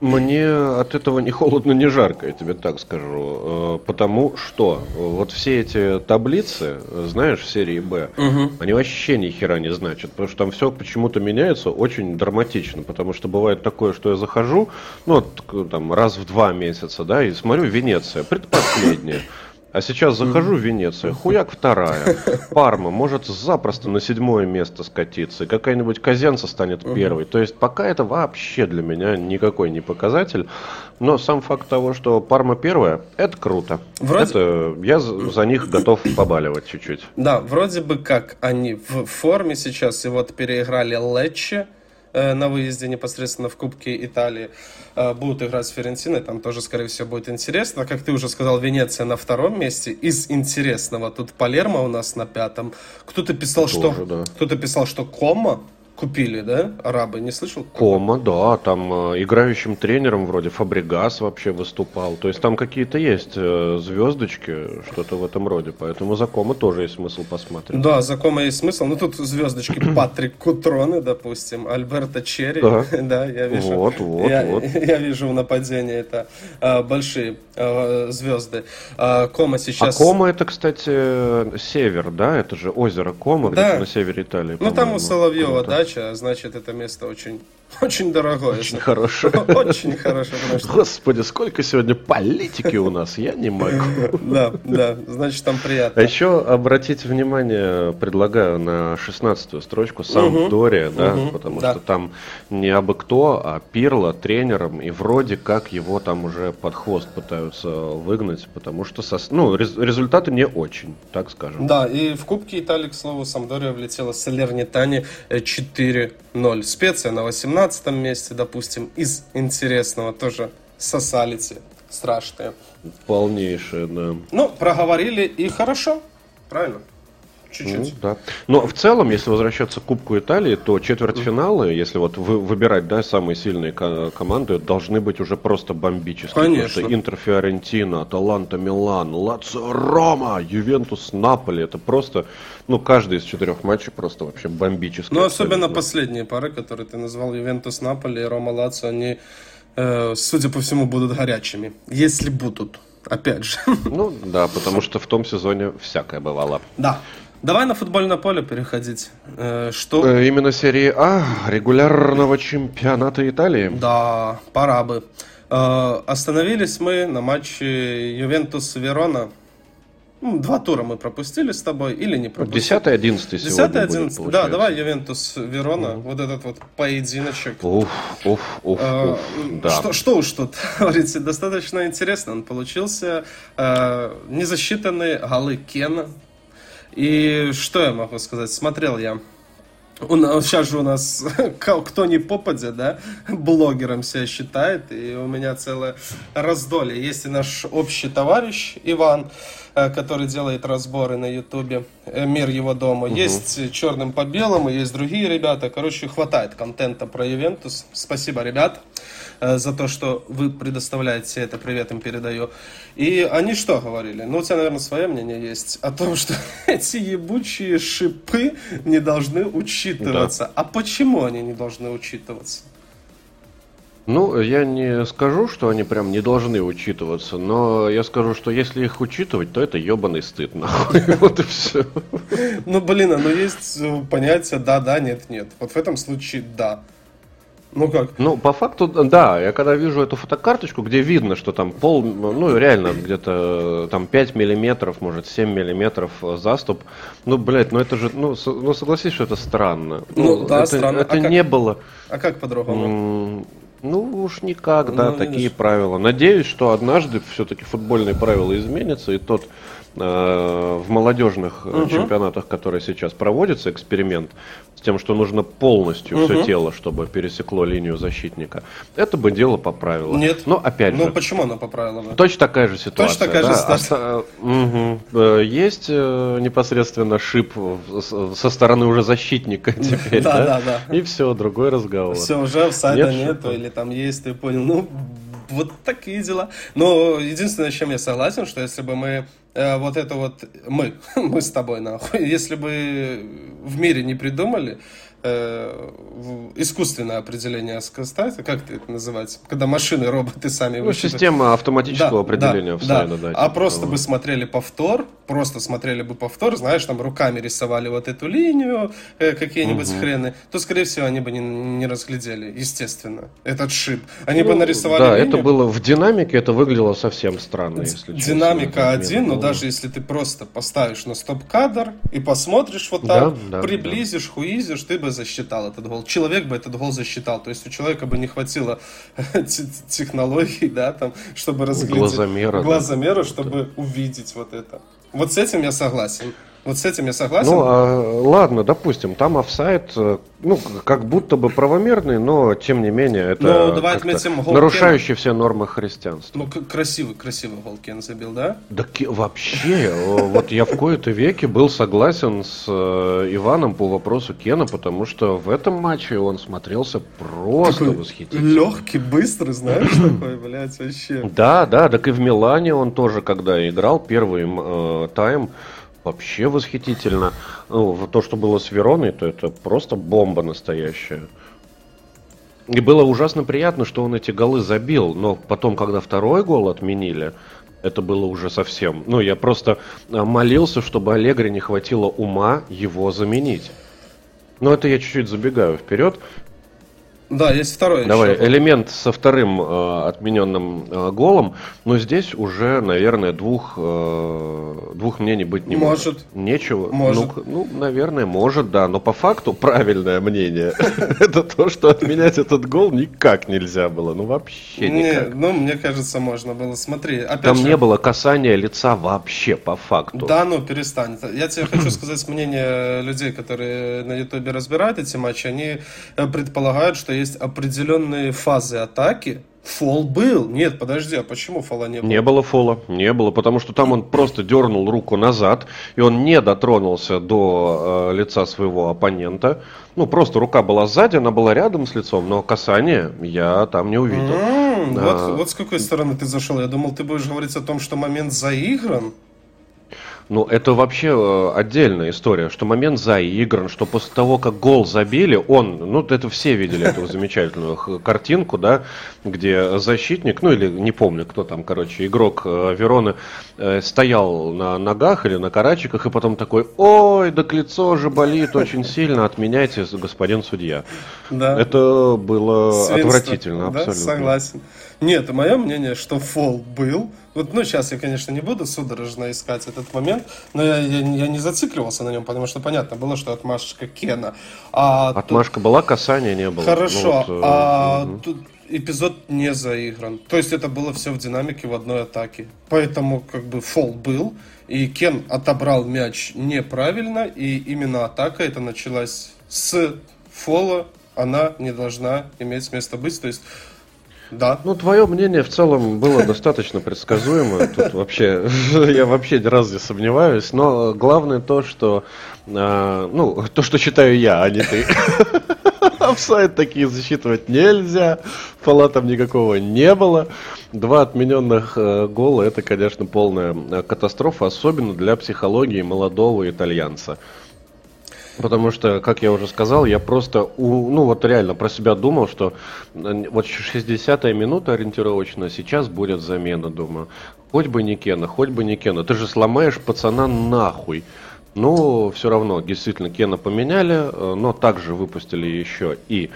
мне от этого ни холодно, ни жарко, я тебе так скажу. Э, потому что вот все эти таблицы, знаешь, в серии Б, угу. они вообще ни хера не значат. Потому что там все почему-то меняется очень драматично. Потому что бывает такое, что я захожу, ну, там, раз в два месяца, да, и смотрю Венеция, предпоследняя. А сейчас захожу в Венецию, хуяк вторая. [laughs] Парма может запросто на седьмое место скатиться. И какая-нибудь Казенца станет первой. То есть пока это вообще для меня никакой не показатель. Но сам факт того, что Парма первая, это круто. Вроде... Это, я за них готов побаливать чуть-чуть. Да, вроде бы как они в форме сейчас. И вот переиграли Лечче Э, на выезде непосредственно в Кубке Италии э, будут играть с Ферентиной, там тоже, скорее всего, будет интересно. Как ты уже сказал, Венеция на втором месте. Из интересного тут Палермо у нас на пятом. Кто-то писал, тоже, что да. кто-то писал, что Кома купили, да, арабы, не слышал? Кома, да, там э, играющим тренером вроде Фабригас вообще выступал, то есть там какие-то есть э, звездочки, что-то в этом роде, поэтому за Кома тоже есть смысл посмотреть. Да, за Кома есть смысл, ну тут звездочки [clears throat] Патрик Кутроны, допустим, Альберто Черри, да, [laughs] да я вижу, вот, вот, я, вот. [laughs] я вижу в нападении это э, большие э, звезды. Э, Кома сейчас... А Кома это, кстати, север, да, это же озеро Кома, да. на севере Италии. Ну там у Соловьева, да, дача, значит, это место очень, [laughs] очень дорогое. Очень хорошее. [laughs] Очень хорошее. [laughs] Что... Господи, сколько сегодня политики у нас, я не могу. Да, да, значит, там приятно. А еще обратите внимание, предлагаю на 16 строчку, сам Дория, да, потому что там не абы кто, а Пирло тренером, и вроде как его там уже под хвост пытаются выгнать, потому что, ну, результаты не очень, так скажем. Да, и в Кубке Италии, к слову, Самдория влетела с Салернитани 4 4-0. Специя на 18 месте, допустим, из интересного тоже сосалите страшные. Полнейшие, да. Ну, проговорили и хорошо, правильно? Чуть-чуть. Ну, да. Но в целом, если возвращаться к Кубку Италии, то четвертьфиналы, если вот вы, выбирать да, самые сильные команды, должны быть уже просто бомбические. Конечно. Потому что Интер Фиорентина, Аталанта Милан, Лацио Рома, Ювентус Наполи. Это просто, ну, каждый из четырех матчей просто вообще бомбический. Ну, особенно последние пары, которые ты назвал, Ювентус Наполи и Рома Лацио, они, э, судя по всему, будут горячими. Если будут опять же. Ну да, потому что в том сезоне всякое бывало. Да. Давай на футбольное поле переходить. Э, что... Э, именно серии А регулярного чемпионата Италии. Да, пора бы. Э, остановились мы на матче Ювентус-Верона. Ну, два тура мы пропустили с тобой или не пропустили? Десятый, одиннадцатый Десятый, одиннадцатый. Да, давай Ювентус Верона. Mm. Вот этот вот поединочек. Уф, уф, уф, э, уф. Да. Что, что уж тут [laughs] говорится, достаточно интересно. Он получился э, незасчитанные голы Кена и что я могу сказать? Смотрел я у нас, сейчас же у нас [laughs] кто не попадя, да, блогером себя считает, и у меня целое раздолье. Есть и наш общий товарищ Иван, э, который делает разборы на Ютубе, э, «Мир его дома». Угу. Есть «Черным по белому», есть другие ребята. Короче, хватает контента про Ювентус. Спасибо, ребят, за то, что вы предоставляете это. Привет им передаю. И они что говорили? Ну, у тебя, наверное, свое мнение есть о том, что [laughs] эти ебучие шипы не должны учитываться. Да. А почему они не должны учитываться? Ну, я не скажу, что они прям не должны учитываться, но я скажу, что если их учитывать, то это ебаный стыд, [laughs] нахуй. Вот и все. Ну, блин, а ну есть понятие да-да, нет-нет. Вот в этом случае да. Ну как? Ну, по факту, да. Я когда вижу эту фотокарточку, где видно, что там пол, ну, реально, где-то там 5 миллиметров, может, 7 миллиметров заступ. Ну, блядь, ну это же, ну, с, ну согласись, что это странно. Ну, ну да, это, странно. Это а не как, было... А как по-другому? Ну уж никак, да, ну, такие правила. Надеюсь, что однажды все-таки футбольные правила изменятся, и тот Э, в молодежных угу. чемпионатах, которые сейчас проводятся, эксперимент с тем, что нужно полностью угу. все тело, чтобы пересекло линию защитника. Это бы дело поправило. Нет. Но опять ну, же. Ну почему оно поправило бы? Точно такая же ситуация. Точно такая да? же ситуация. угу. Есть непосредственно шип со стороны уже защитника [laughs] теперь. Да, да, да. И все, другой разговор. Все, уже в сайта нету, или там есть, ты понял. Ну, вот такие дела. Но единственное, с чем я согласен, что если бы мы э, вот это вот мы, [laughs] мы с тобой нахуй, если бы в мире не придумали, э, искусственное определение скорости, как это называется, когда машины, роботы сами Ну, система автоматического да, определения да, встроена, да. да. А типа просто того. бы смотрели повтор, просто смотрели бы повтор, знаешь, там руками рисовали вот эту линию, э, какие-нибудь угу. хрены, то, скорее всего, они бы не, не разглядели, естественно, этот шип. Они ну, бы нарисовали Да, линию. это было в динамике, это выглядело совсем странно, если Динамика один, но даже если ты просто поставишь на стоп-кадр и посмотришь вот так, да, да, приблизишь, да. хуизишь, ты бы бы засчитал этот гол. Человек бы этот гол засчитал. То есть у человека бы не хватило [laughs] технологий, да, там, чтобы разглядеть. Глазомера. Глазомера, да. чтобы увидеть вот это. Вот с этим я согласен. Вот с этим я согласен. Ну, а, ладно, допустим, там офсайт, э, ну, как будто бы правомерный, но тем не менее это ну, давай отметим, нарушающий все нормы христианства. Ну, красивый, красивый гол Кен забил, да? Да вообще, вот я в кои-то веке был согласен с э, Иваном по вопросу Кена, потому что в этом матче он смотрелся просто восхитительно. Легкий, быстрый, знаешь, [clears throat] такой, блядь, вообще. Да, да, так и в Милане он тоже, когда играл первый э, тайм, вообще восхитительно. Ну, то, что было с Вероной, то это просто бомба настоящая. И было ужасно приятно, что он эти голы забил, но потом, когда второй гол отменили, это было уже совсем. Ну, я просто а, молился, чтобы Аллегри не хватило ума его заменить. Но это я чуть-чуть забегаю вперед. Да, есть второй. Давай, еще. элемент со вторым э, отмененным э, голом, но здесь уже, наверное, двух, э, двух мнений быть не может. Может. Нечего. Может. Ну, ну, наверное, может, да. Но по факту правильное мнение [laughs] это то, что отменять этот гол никак нельзя было. Ну, вообще никак. Ну, мне кажется, можно было. Смотри, Там не было касания лица вообще по факту. Да, ну, перестань. Я тебе хочу [clears throat] сказать мнение людей, которые на Ютубе разбирают эти матчи. Они э, предполагают, что есть определенные фазы атаки, Фол был. Нет, подожди, а почему фола не было? Не было фола, не было, потому что там он просто дернул руку назад, и он не дотронулся до э, лица своего оппонента. Ну, просто рука была сзади, она была рядом с лицом, но касание я там не увидел. Mm, а, вот, вот с какой стороны ты зашел. Я думал, ты будешь говорить о том, что момент заигран. Ну, это вообще э, отдельная история, что момент заигран, что после того, как гол забили, он, ну, это все видели эту замечательную картинку, да, где защитник, ну, или не помню, кто там, короче, игрок э, Вероны э, стоял на ногах или на карачиках, и потом такой, ой, да лицо же болит очень сильно, отменяйте, господин судья. Да. Это было Свинство. отвратительно, абсолютно. Да, согласен. Нет, мое мнение, что фол был. Вот, ну, сейчас я, конечно, не буду судорожно искать этот момент, но я, я, я не зацикливался на нем, потому что понятно было, что отмашка Кена. А Отмашка тут... была, касания не было. Хорошо, ну, вот, а угу. тут эпизод не заигран. То есть это было все в динамике в одной атаке. Поэтому как бы фол был, и Кен отобрал мяч неправильно, и именно атака это началась с фола, она не должна иметь место быть. То есть Да. Ну, твое мнение в целом было достаточно предсказуемо. Тут вообще, [laughs] я вообще ни разу не сомневаюсь. Но главное то, что, э, ну, то, что считаю я, а не ты. [laughs] Офсайд такие засчитывать нельзя. Фола там никакого не было. Два отмененных э, гола это, конечно, полная э, катастрофа, особенно для психологии молодого итальянца. Потому что, как я уже сказал, я просто, у, ну вот реально про себя думал, что э, вот 60-я минута ориентировочно, сейчас будет замена, думаю. Хоть бы не Кена, хоть бы не Кена. Ты же сломаешь пацана нахуй. Но все равно, действительно, Кена поменяли, э, но также выпустили еще и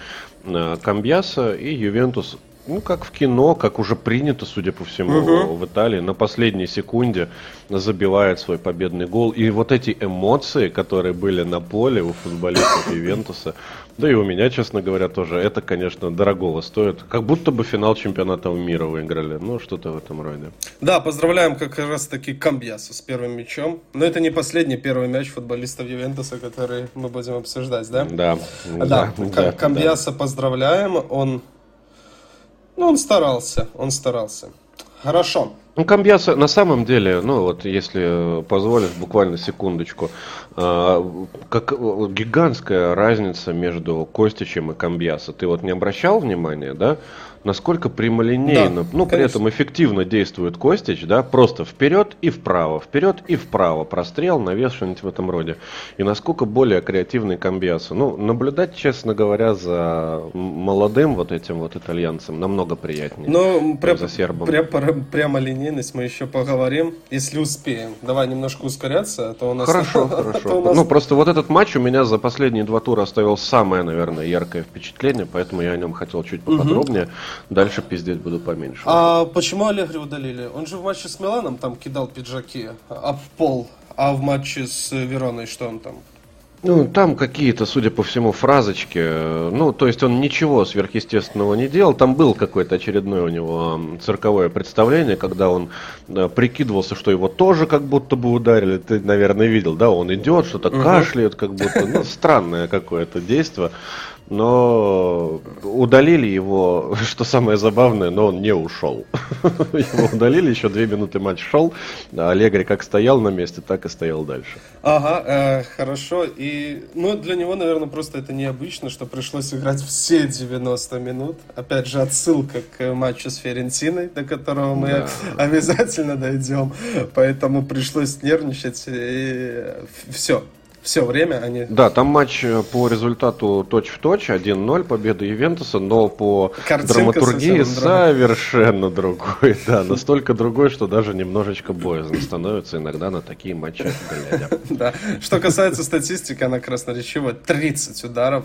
э, Камбьяса, и Ювентус ну, как в кино, как уже принято, судя по всему, угу. в Италии, на последней секунде забивает свой победный гол. И вот эти эмоции, которые были на поле у футболистов Ювентуса, да и у меня, честно говоря, тоже, это, конечно, дорогого стоит. Как будто бы финал чемпионата мира выиграли. Ну, что-то в этом роде. Да, поздравляем как раз таки Камбьясу с первым мячом. Но это не последний первый мяч футболистов Ювентуса, который мы будем обсуждать, да? Да. Да, да Камбьяса да. поздравляем. Он ну, он старался, он старался. Хорошо. Ну, Камбьяса, на самом деле, ну вот если позволишь буквально секундочку, э, как гигантская разница между Костичем и Камбьяса. Ты вот не обращал внимания, да? Насколько прямолинейно, да, ну, при этом эффективно действует Костич, да, просто вперед и вправо, вперед и вправо, прострел, навес, что-нибудь в этом роде. И насколько более креативный Камбиаса. Ну, наблюдать, честно говоря, за молодым вот этим вот итальянцем намного приятнее, Но прям, за сербом. Прям, прям, прямолинейность мы еще поговорим, если успеем. Давай немножко ускоряться, а то у нас... Хорошо, [laughs] хорошо. Нас... Ну, просто вот этот матч у меня за последние два тура оставил самое, наверное, яркое впечатление, поэтому я о нем хотел чуть поподробнее. Угу. Дальше пиздеть буду поменьше. А почему Аллегри удалили? Он же в матче с Миланом там кидал пиджаки об пол, а в матче с Вероной что он там? Ну, там какие-то, судя по всему, фразочки. Ну, то есть он ничего сверхъестественного не делал. Там был какое-то очередное у него цирковое представление, когда он да, прикидывался, что его тоже как будто бы ударили. Ты, наверное, видел, да? Он идет, что-то угу. кашляет, как будто. Ну, странное какое-то действие но удалили его, [laughs] что самое забавное, но он не ушел. [laughs] Его удалили, еще две минуты матч шел, а Аллегри как стоял на месте, так и стоял дальше. Ага, э, хорошо. И, ну, для него, наверное, просто это необычно, что пришлось играть все 90 минут. Опять же, отсылка к матчу с Ферентиной, до которого мы да. [laughs] обязательно дойдем. Поэтому пришлось нервничать. И все, все время они... Да, там матч э, по результату точь-в-точь, 1-0, победа Ювентуса, но по Картинка драматургии совершенно другой. [laughs] Да, настолько другой, что даже немножечко боязно становится иногда на такие матчи глядя. [laughs] Да, что касается статистики, она красноречивая. 30 ударов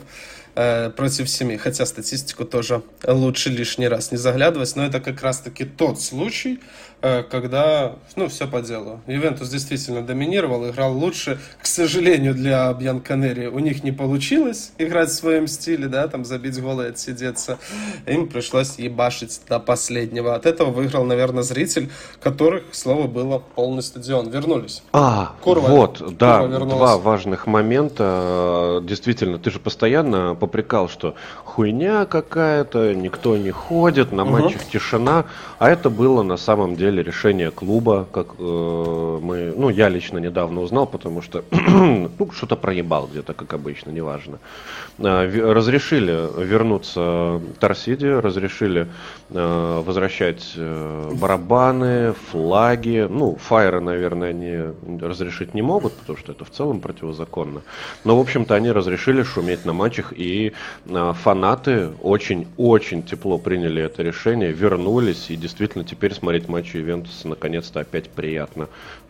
э, против 7. Хотя статистику тоже лучше лишний раз не заглядывать, но это как раз-таки тот случай, когда, ну, все по делу. Ювентус действительно доминировал, играл лучше. К сожалению, для Бьянконери у них не получилось играть в своем стиле, да, там забить голы и отсидеться. Им пришлось ебашить до последнего. От этого выиграл, наверное, зритель, которых, слово было, полный стадион. Вернулись. А, Курва, вот, Курва да, вернулась. два важных момента. Действительно, ты же постоянно попрекал, что хуйня какая-то, никто не ходит, на матчах угу. тишина. А это было на самом деле деле решение клуба, как э, мы, ну, я лично недавно узнал, потому что, [clears throat] ну, что-то проебал где-то, как обычно, неважно. Э, разрешили вернуться Торсиди, разрешили э, возвращать э, барабаны, флаги, ну, фаеры, наверное, они разрешить не могут, потому что это в целом противозаконно. Но, в общем-то, они разрешили шуметь на матчах, и фанаты очень-очень тепло приняли это решение, вернулись, и действительно теперь смотреть матчи Ювентуса наконец-то опять приятно.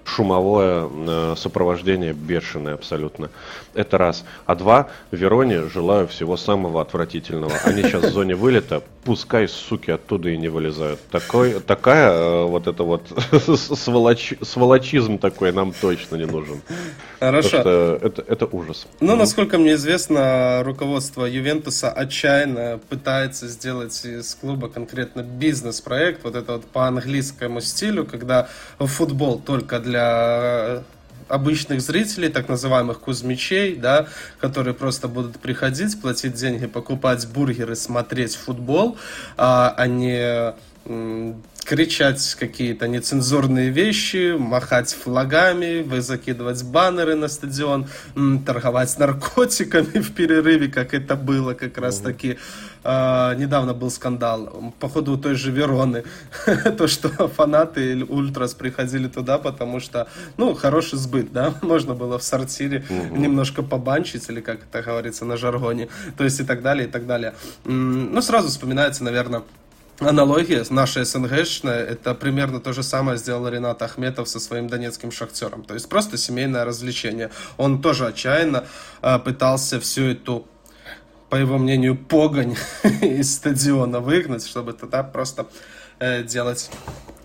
Шумовое э, сопровождение бешеное абсолютно. Это раз. А два, Вероне желаю всего самого отвратительного. Они сейчас в зоне вылета, пускай суки оттуда и не вылезают. Такой, такая э, вот это вот [laughs] сволоч, сволочизм такой нам точно не нужен. Хорошо. Это, это ужас. Ну, насколько мне известно, руководство Ювентуса отчаянно пытается сделать из клуба конкретно бизнес-проект, вот это вот по английскому стилю, когда футбол только для обычных зрителей, так называемых кузмичей, да, которые просто будут приходить, платить деньги, покупать бургеры, смотреть футбол, а, а не кричать какие-то нецензурные вещи, махать флагами, закидывать баннеры на стадион, торговать наркотиками [laughs] в перерыве, как это было как раз таки. Uh, недавно был скандал по ходу той же Вероны, [laughs] то, что фанаты Ультрас приходили туда, потому что, ну, хороший сбыт, да, [laughs] можно было в сортире немножко побанчить, или как это говорится на жаргоне, то есть и так далее, и так далее. Ну, сразу вспоминается, наверное, аналогия наша СНГшная, это примерно то же самое сделал Ренат Ахметов со своим донецким шахтером. То есть просто семейное развлечение. Он тоже отчаянно э, пытался всю эту по его мнению, погонь [laughs] из стадиона выгнать, чтобы тогда просто э, делать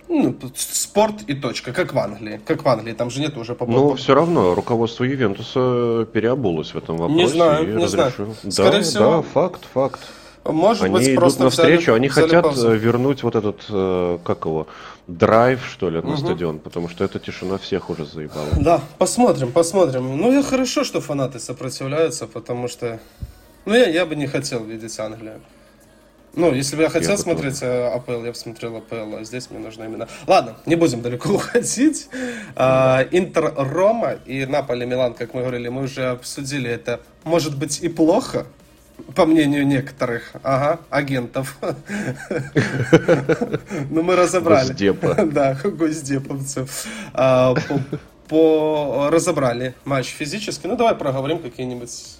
ну, спорт и точка, как в Англии. Как в Англии, там же нет уже по Ну, все равно руководство Ювентуса переобулось в этом вопросе. Не знаю, не знаю. Скорее да, всего... да, факт, факт. Может они быть, идут просто навстречу, взяли, они взяли хотят паузу. Э, вернуть вот этот, э, как его, драйв, что ли, на угу. стадион, потому что эта тишина всех уже заебала. Да, посмотрим, посмотрим. Ну, я хорошо, что фанаты сопротивляются, потому что, ну, я, я бы не хотел видеть Англию. Ну, если бы я хотел я смотреть тоже. АПЛ, я бы смотрел АПЛ, а здесь мне нужно именно... Ладно, не будем далеко [laughs] уходить. А, Интер Рома и Наполи Милан, как мы говорили, мы уже обсудили это. Может быть и плохо, по мнению некоторых, ага, агентов. Ну, мы разобрали. Госдепа. Да, госдеповцев. А, по, разобрали матч физически. Ну, давай проговорим какие-нибудь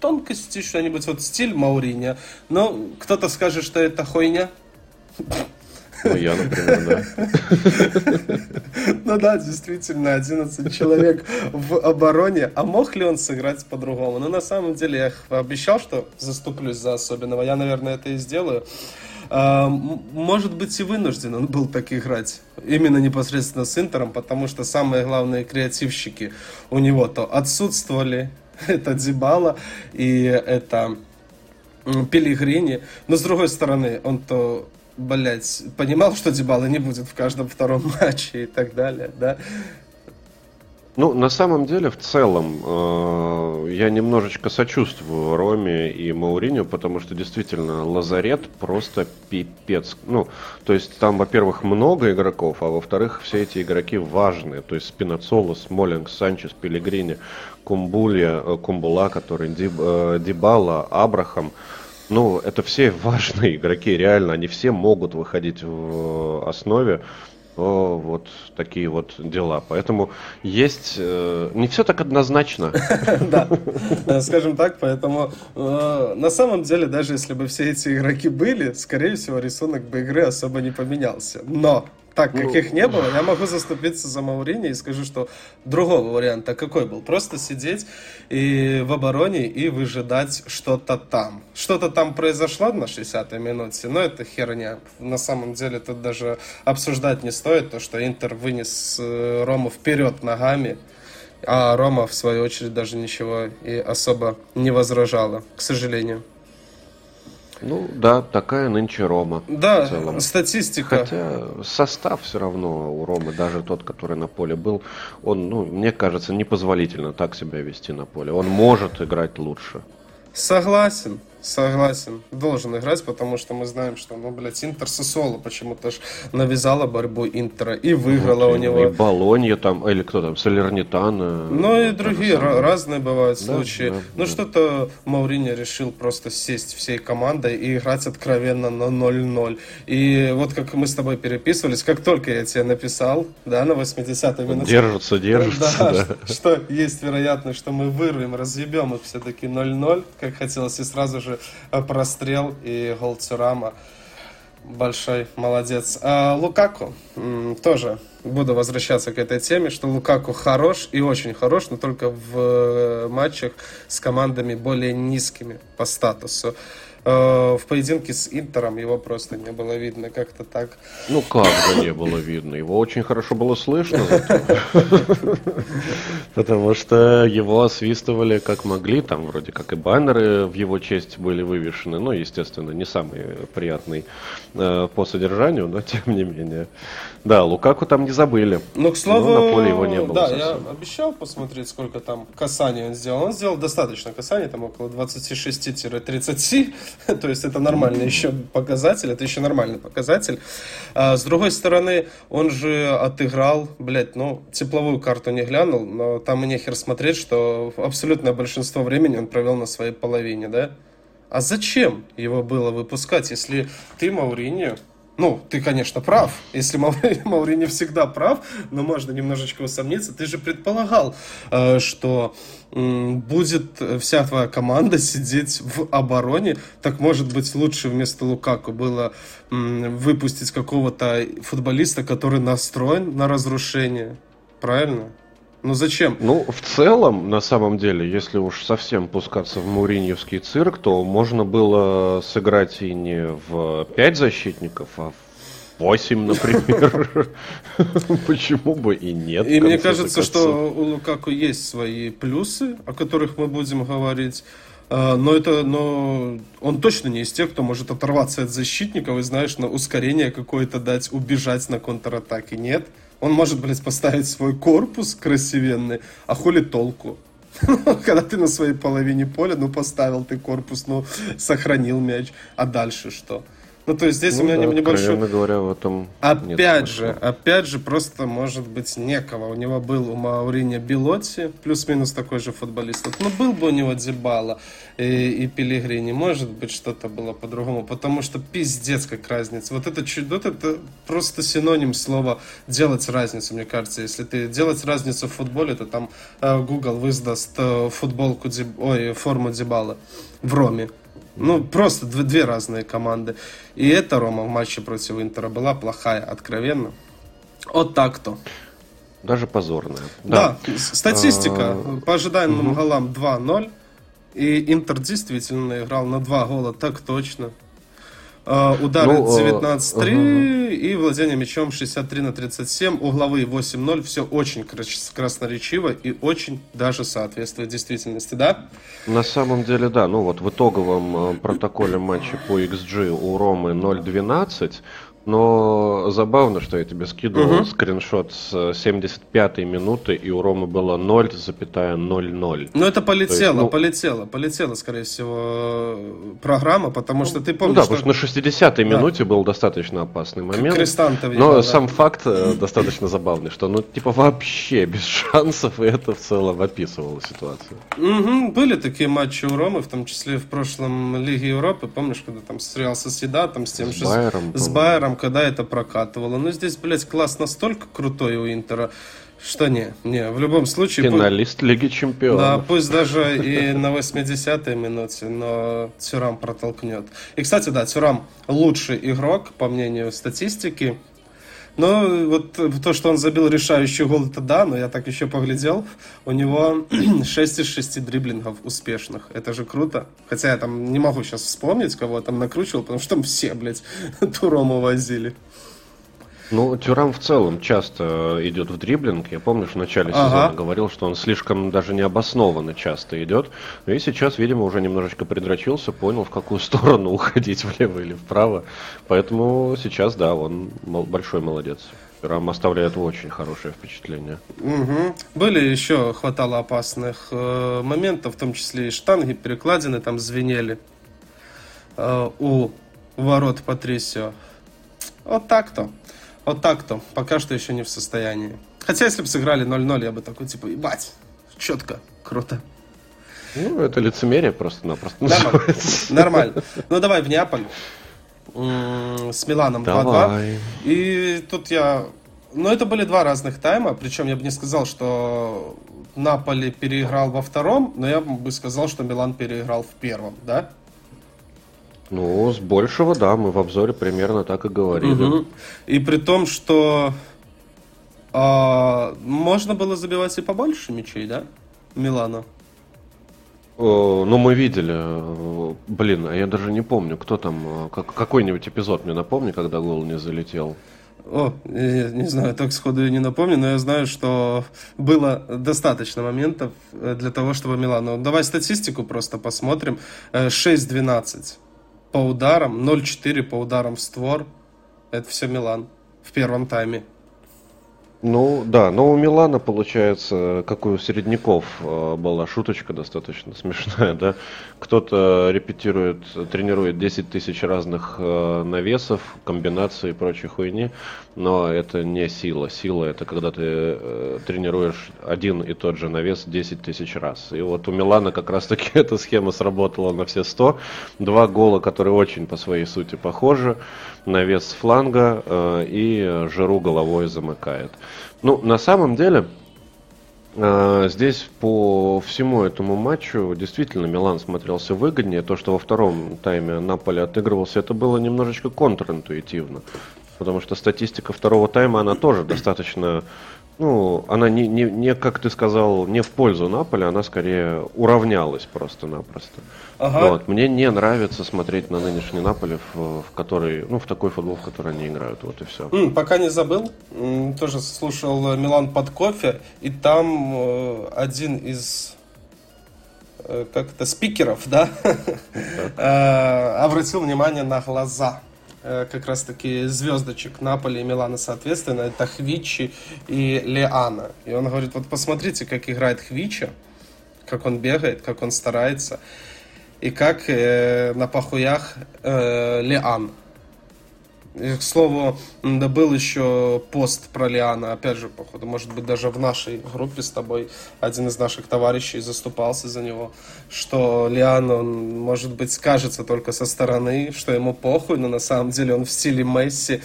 тонкости, что-нибудь. Вот стиль Мауринья. Ну, кто-то скажет, что это хуйня. Ну, я, например, да. [laughs] Ну да, действительно, 11 человек в обороне. А мог ли он сыграть по-другому? Ну, на самом деле, я обещал, что заступлюсь за особенного. Я, наверное, это и сделаю. А, может быть, и вынужден он был так играть. Именно непосредственно с Интером, потому что самые главные креативщики у него то отсутствовали. [laughs] Это Дибала и это Пелигрини. Но с другой стороны, он то блять, понимал, что Дебала не будет в каждом втором [laughs] матче и так далее, да? Ну, на самом деле, в целом, э, я немножечко сочувствую Роме и Мауриню, потому что действительно Лазарет просто пипец. Ну, то есть там, во-первых, много игроков, а во-вторых, все эти игроки важные. То есть Спинацоло, Смолинг, Санчес, Пелегрини, Кумбулия, э, Кумбула, который Диб, э, Дибала, Абрахам – ну, это все [laughs] важные игроки, реально, они все могут выходить в основе вот такие вот дела. Поэтому есть э, не все так однозначно. [laughs] Да, скажем так, поэтому э, на самом деле, даже если бы все эти игроки были, скорее всего, рисунок бы игры особо не поменялся. Но так как ну, их не было, я могу заступиться за Маурини и скажу, что другого варианта какой был? Просто сидеть и в обороне и выжидать что-то там. Что-то там произошло на 60-й минуте, но это херня. На самом деле тут даже обсуждать не стоит, то, что Интер вынес э, Рому вперед ногами, а Рома, в свою очередь, даже ничего и особо не возражала, к сожалению. Ну да, такая нынче Рома. Да, статистика. Хотя состав все равно у Ромы, даже тот, который на поле был, он, ну, мне кажется, непозволительно так себя вести на поле. Он может играть лучше. Согласен. Согласен, должен играть, потому что мы знаем, что, ну, блядь, Интер Сосоло почему-то ж навязала борьбу Интера и выиграла вот, у него. И Болонья там, или кто там, Салернитана. Ну и другие, разные бывают да, случаи. Да, ну да. что-то Мауриньо решил просто сесть всей командой и играть откровенно на 0-0. И вот как мы с тобой переписывались, как только я тебе написал, да, на 80-й минуте. Держится, держится, да. да. Что, что есть вероятность, что мы вырвем, разъебем их все-таки 0-0, как хотелось, и сразу же же э, прострел и гол Цурама. Большой молодец. А Лукаку тоже буду возвращаться к этой теме, что Лукаку хорош и очень хорош, но только в э, матчах с командами более низкими по статусу. Э, в поединке с Интером его просто не было видно, как-то так. Ну как же не было видно? Его очень хорошо было слышно. [laughs] Потому что его освистывали как могли, там вроде как и баннеры в его честь были вывешены, ну, естественно, не самый приятный э, по содержанию, но тем не менее. Да, Лукаку там не забыли. Ну, к слову, но на поле его не было. Да, совсем. я обещал посмотреть, сколько там касаний он сделал. Он сделал достаточно касаний, там около 26-30, [laughs] то есть это нормальный еще показатель, это еще нормальный показатель. А, с другой стороны, он же отыграл, блядь, ну, тепловую карту не глянул, но там и нехер смотреть, что абсолютное большинство времени он провел на своей половине, да? А зачем его было выпускать, если ты, Мауриньо, ну, ты, конечно, прав. Если [laughs] Маурини всегда прав, но можно немножечко усомниться. Ты же предполагал, э, что будет вся твоя команда сидеть в обороне. Так, может быть, лучше вместо Лукаку было выпустить какого-то футболиста, который настроен на разрушение. Правильно? Ну зачем? Ну, в целом, на самом деле, если уж совсем пускаться в Мауриньевский цирк, то можно было сыграть и не в 5 защитников, а в 8, например. [laughs] Почему бы и нет? И мне кажется, что у Лукаку есть свои плюсы, о которых мы будем говорить. А, но это, но он точно не из тех, кто может оторваться от защитников и, знаешь, на ускорение какое-то дать, убежать на контратаке. Нет. Он может, блядь, поставить свой корпус красивенный, а хули толку? [laughs] Когда ты на своей половине поля, ну, поставил ты корпус, ну, сохранил мяч, а дальше что? Ну, то есть здесь ну, у меня да, небольшой... говоря, в этом Опять же, смысла. опять же, просто, может быть, некого. У него был у Маурини Белотти, плюс-минус такой же футболист. Но был бы у него Дебала и, и Пелигрини, может быть, что-то было по-другому. Потому что пиздец как разница. Вот это чудо, это просто синоним слова делать разницу, мне кажется. Если ты делать разницу в футболе, то там э, Google выдаст э, футболку, ой, форму Дебала в Роме. Ну, просто две, две разные команды. И эта Рома в матче против Интера была плохая, откровенно. Вот так-то. Даже позорная. Да, да статистика. А... По ожидаемым угу. голам 2-0. И Интер действительно играл на два гола, так точно. Uh, удары ну, 19-3 uh, и владение мячом 63 на 37, угловые 8-0. Все очень красноречиво и очень даже соответствует действительности, да? На самом деле, да. Ну вот в итоговом э, протоколе матча по XG у Ромы 0-12, но забавно, что я тебе скидывал угу. скриншот с 75-й минуты, и у Ромы было 0,00. Ну, это полетело, есть, ну, полетело, полетело, скорее всего, программа, потому что ты помнишь... Ну да, что... потому что на 60-й да. минуте был достаточно опасный момент. Крестантов но да. сам факт э, достаточно забавный, что, ну, типа, вообще без [laughs] шансов, и это в целом описывало ситуацию. Угу, были такие матчи у Ромы, в том числе в прошлом Лиге Европы, помнишь, когда там стрелял Седа, там с тем, с Байером, с Байером там, когда это прокатывало. Но здесь, блядь, класс настолько крутой у Интера, что не, не, в любом случае... Финалист пусть, Лиги Чемпионов. Да, пусть даже и на 80-й минуте, но Тюрам протолкнет. И, кстати, да, Тюрам лучший игрок, по мнению статистики. Но вот то, что он забил решающий гол, это да, но я так еще поглядел. У него [clears throat] 6 из 6 дриблингов успешных. Это же круто. Хотя я там не могу сейчас вспомнить, кого я там накручивал, потому что там все, блядь, [laughs] Турому возили. Ну, Тюрам в целом часто идет в дриблинг. Я помню, в начале ага. сезона говорил, что он слишком даже необоснованно часто идет. И сейчас, видимо, уже немножечко придрочился, понял, в какую [laughs] сторону уходить, влево или вправо. Поэтому сейчас, да, он большой молодец. Тюрам оставляет очень хорошее впечатление. Угу. Были еще, хватало опасных э, моментов, в том числе и штанги, перекладины там звенели э, у ворот Патрисио. Вот так-то. Вот так-то. Пока что еще не в состоянии. Хотя, если бы сыграли 0-0, я бы такой, типа, ебать, четко, круто. Ну, это лицемерие просто-напросто Нормально. [laughs] Нормально. Ну, давай в Неаполь. С Миланом 2-2. И тут я... Ну, это были два разных тайма. Причем я бы не сказал, что Наполи переиграл во втором, но я бы сказал, что Милан переиграл в первом, да? Ну, с большего, да, мы в обзоре примерно так и говорили. Угу. И при том, что а, можно было забивать и побольше мячей, да, Милана? Ну, мы видели, э, блин, а я даже не помню, кто там, э, какой-нибудь эпизод мне напомни, когда гол не залетел. О, я не знаю, так сходу я не напомню, но я знаю, что было достаточно моментов э, для того, чтобы Милан... Ну, давай статистику просто посмотрим. 6-12 по ударам, 0-4 по ударам в створ. Это все Милан в первом тайме. Ну да, но у Милана получается, как у Середняков э, была шуточка достаточно смешная, да. Кто-то репетирует, тренирует 10 тысяч разных э, навесов, комбинаций и прочей хуйни, но это не сила. Сила это когда ты э, тренируешь один и тот же навес 10 тысяч раз. И вот у Милана как раз таки [laughs] эта схема сработала на все 100. Два гола, которые очень по своей сути похожи навес фланга э, и Жиру головой замыкает. Ну, на самом деле, э, здесь по всему этому матчу действительно Милан смотрелся выгоднее. То, что во втором тайме Наполе отыгрывался, это было немножечко контринтуитивно. Потому что статистика второго тайма, она тоже достаточно ну, она не, не, не, как ты сказал, не в пользу Наполя, она скорее уравнялась просто-напросто. Ага. Вот. Мне не нравится смотреть на нынешний Наполе, в, в который, ну, в такой футбол, в который они играют, вот и все. Mm, пока не забыл, тоже слушал Милан под кофе, и там э, один из э, как это, спикеров, да, [laughs] э, обратил внимание на глаза Э, как раз-таки звездочек Наполи и Милана, соответственно, это Хвичи и Леана. И он говорит, вот посмотрите, как играет Хвича, как он бегает, как он старается, и как э, на пахуях э, Леан. К слову, да был еще пост про Лиана, опять же, походу, может быть, даже в нашей группе с тобой один из наших товарищей заступался за него, что Лиан, он, может быть, скажется только со стороны, что ему похуй, но на самом деле он в стиле Месси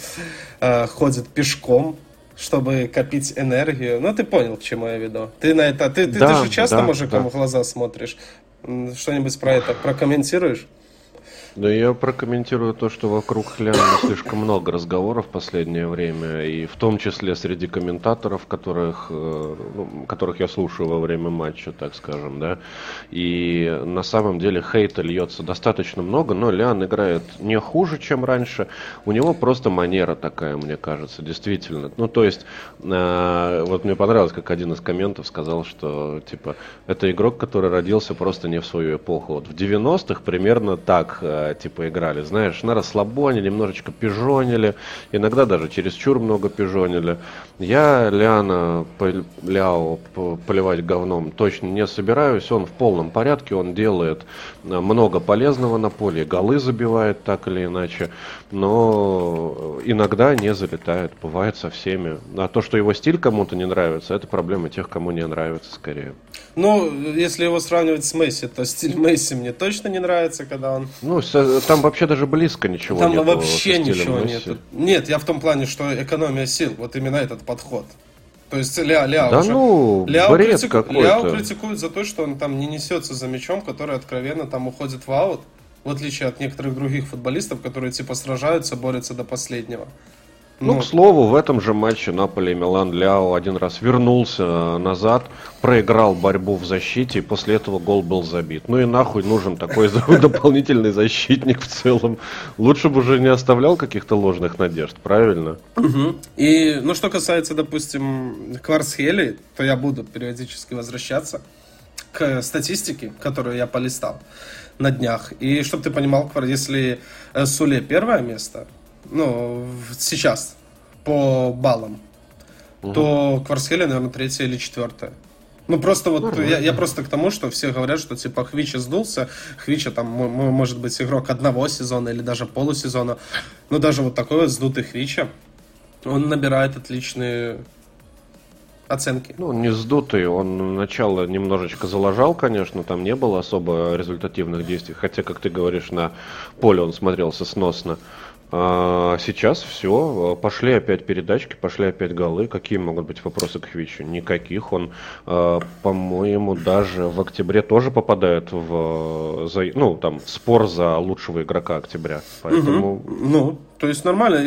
э, ходит пешком, чтобы копить энергию. Ну, ты понял, к чему я веду. Ты на это, ты, ты, да, ты же часто да, мужикам да. в глаза смотришь. Что-нибудь про это прокомментируешь? Да я прокомментирую то, что вокруг Хляна слишком много разговоров в последнее время, и в том числе среди комментаторов, которых, э, ну, которых я слушаю во время матча, так скажем, да. И на самом деле хейта льется достаточно много, но Лян играет не хуже, чем раньше. У него просто манера такая, мне кажется, действительно. Ну, то есть, э, вот мне понравилось, как один из комментов сказал, что, типа, это игрок, который родился просто не в свою эпоху. Вот в 90-х примерно так э, типа играли, знаешь, на расслабоне, немножечко пижонили, иногда даже чересчур много пижонили. Я Ляна Ляо поливать говном точно не собираюсь, он в полном порядке, он делает э, много полезного на поле, голы забивает так или иначе, но иногда не залетает, бывает со всеми. А то, что его стиль кому-то не нравится, это проблема тех, кому не нравится скорее. Ну, если его сравнивать с Месси, то стиль Месси мне точно не нравится, когда он... Ну, там вообще даже близко ничего нет. Там вообще ничего нет. Нет, я в том плане, что экономия сил, вот именно этот подход. То есть Ля, Ляо да уже, ну, Ляо, бред критику, Ляо критикует за то, что он там не несется за мячом, который откровенно там уходит в аут, в отличие от некоторых других футболистов, которые типа сражаются, борются до последнего. Ну, ну, к слову, в этом же матче Наполе и Милан Ляо один раз вернулся назад, проиграл борьбу в защите, и после этого гол был забит. Ну и нахуй нужен такой [laughs] дополнительный защитник в целом. Лучше бы уже не оставлял каких-то ложных надежд, правильно? И, ну, что касается, допустим, Кварсхели, то я буду периодически возвращаться к статистике, которую я полистал на днях. И чтобы ты понимал, если э, Суле первое место, ну, сейчас, по баллам, угу. то Кварсхелия, наверное, третья или четвертая. Ну, просто вот я, я просто к тому, что все говорят, что типа Хвича сдулся, Хвича там может быть игрок одного сезона или даже полусезона. Но даже вот такой вот сдутый Хвича, он набирает отличные оценки. Ну, не сдутый, он начало немножечко залажал, конечно, там не было особо результативных действий, хотя, как ты говоришь, на поле он смотрелся сносно. А сейчас все, пошли опять передачки, пошли опять голы. Какие могут быть вопросы к Хвичу? Никаких. Он, а, по-моему, даже в октябре тоже попадает в за, ну, там, спор за лучшего игрока октября. Поэтому... Угу. Ну, то есть нормально.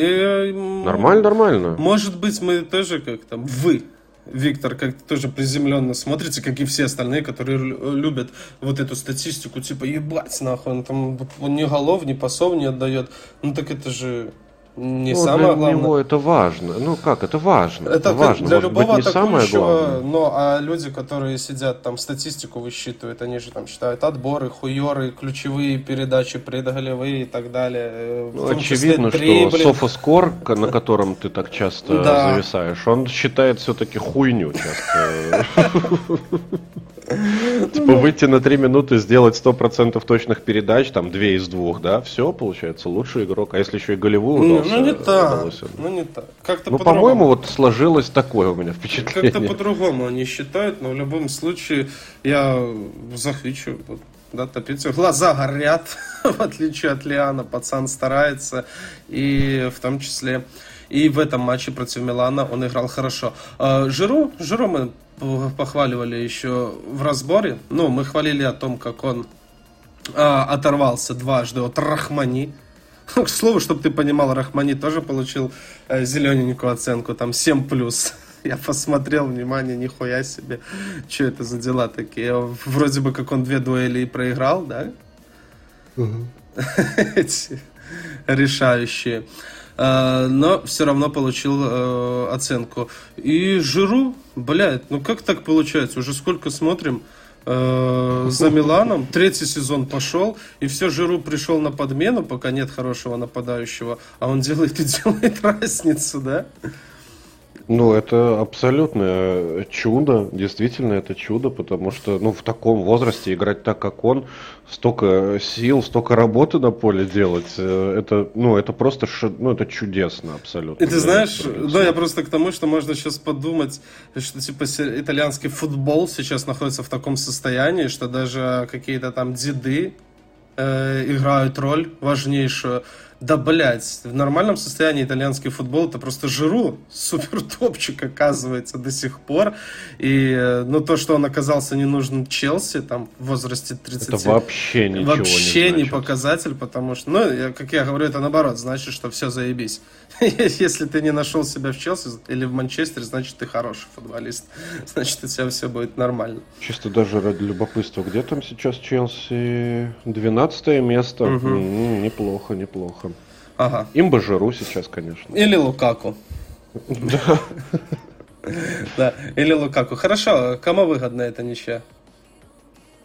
Нормально, нормально. Может быть, мы тоже как там, вы Виктор, как тоже приземленно смотрится, как и все остальные, которые любят вот эту статистику, типа, ебать, нахуй, он там ни голов, ни пасов не отдает. Ну так это же не ну, самое для главное. него это важно. Ну как, это важно. Это, это важно. для Может любого быть, не самое главное. Но а люди, которые сидят там статистику высчитывают, они же там считают отборы, хуеры, ключевые передачи, предголевые и так далее. Э, ну, очевидно, что софоскор, на котором ты так часто да. зависаешь, он считает все-таки хуйню часто. [laughs] Типа выйти на 3 минуты, сделать 100% точных передач, там 2 из 2, да, все, получается, лучший игрок. А если еще и голевую ну, удался, ну, не так, ну не так. Как-то ну, по-моему, вот сложилось такое у меня впечатление. Как-то по-другому они считают, но в любом случае я захвичу. Да, топиться. Глаза горят, [laughs] в отличие от Лиана. Пацан старается, и в том числе и в этом матче против Милана он играл хорошо. Жиру, Жиру мы похваливали еще в разборе. Ну, мы хвалили о том, как он оторвался дважды от Рахмани. К слову, чтобы ты понимал, Рахмани тоже получил э, зелененькую оценку, там 7+. [laughs] Я посмотрел, внимание, нихуя себе. Что это за дела такие? Вроде бы как он две дуэли и проиграл, да? [laughs] Эти решающие. Э, но все равно получил э, оценку. И Жиру, блядь, ну как так получается? Уже сколько смотрим э, за Миланом, третий сезон пошел, и все Жиру пришел на подмену, пока нет хорошего нападающего, а он делает и делает [laughs] разницу, да? Ну, это абсолютное чудо, действительно это чудо, потому что, ну, в таком возрасте играть так, как он, столько сил, столько работы на поле делать, э, это, ну, это просто, ну, это чудесно абсолютно. И ты знаешь, да, я просто к тому, что можно сейчас подумать, что, типа, итальянский футбол сейчас находится в таком состоянии, что даже какие-то там деды э, играют роль важнейшую, да, блядь, в нормальном состоянии итальянский футбол это просто жиру, супер топчик оказывается до сих пор. И, э, ну, то, что он оказался не нужен Челси, там, в возрасте 30... Это вообще ничего Вообще не, не показатель, потому что, ну, как я говорю, это наоборот, значит, что все заебись. [laughs] Если ты не нашел себя в Челси или в Манчестере, значит, ты хороший футболист. [laughs] Значит, у тебя все будет нормально. Чисто даже ради любопытства, где там сейчас Челси? 12 место. Угу. М-м, неплохо, неплохо. Ага. Им бы Жиру сейчас, конечно. Или Лукаку. Да. Да, или Лукаку. Хорошо, кому выгодна эта ничья?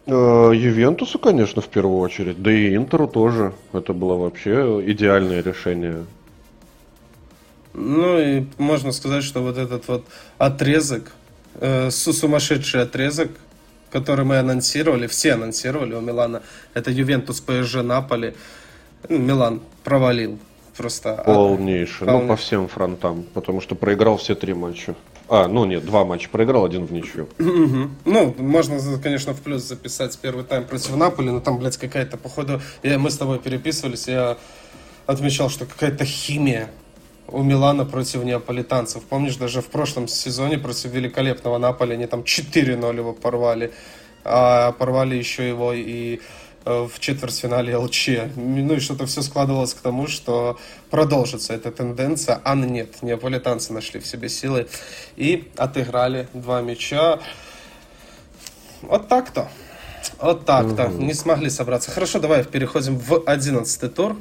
Э, Ювентусу, конечно, в первую очередь. Да и Интеру тоже. Это было вообще идеальное решение. Ну и можно сказать, что вот этот вот отрезок, э, сумасшедший отрезок, который мы анонсировали, все анонсировали у Милана, это Ювентус, ПСЖ, Наполи. Ну, Милан провалил просто. Полнейший, Полнейший. ну по всем фронтам, потому что проиграл все три матча. А, ну нет, два матча проиграл, один в ничью. Ну, можно, конечно, в плюс записать первый тайм против Наполи, но там, блядь, какая-то, походу, я, мы с тобой переписывались, я отмечал, что какая-то химия у Милана против неаполитанцев. Помнишь, даже в прошлом сезоне против великолепного Наполи они там 4-0 его порвали. А порвали еще его и в четвертьфинале ЛЧ. Ну и что-то все складывалось к тому, что продолжится эта тенденция. А нет, неаполитанцы нашли в себе силы и отыграли два мяча. Вот так-то. Вот так-то. Угу. Не смогли собраться. Хорошо, давай переходим в одиннадцатый тур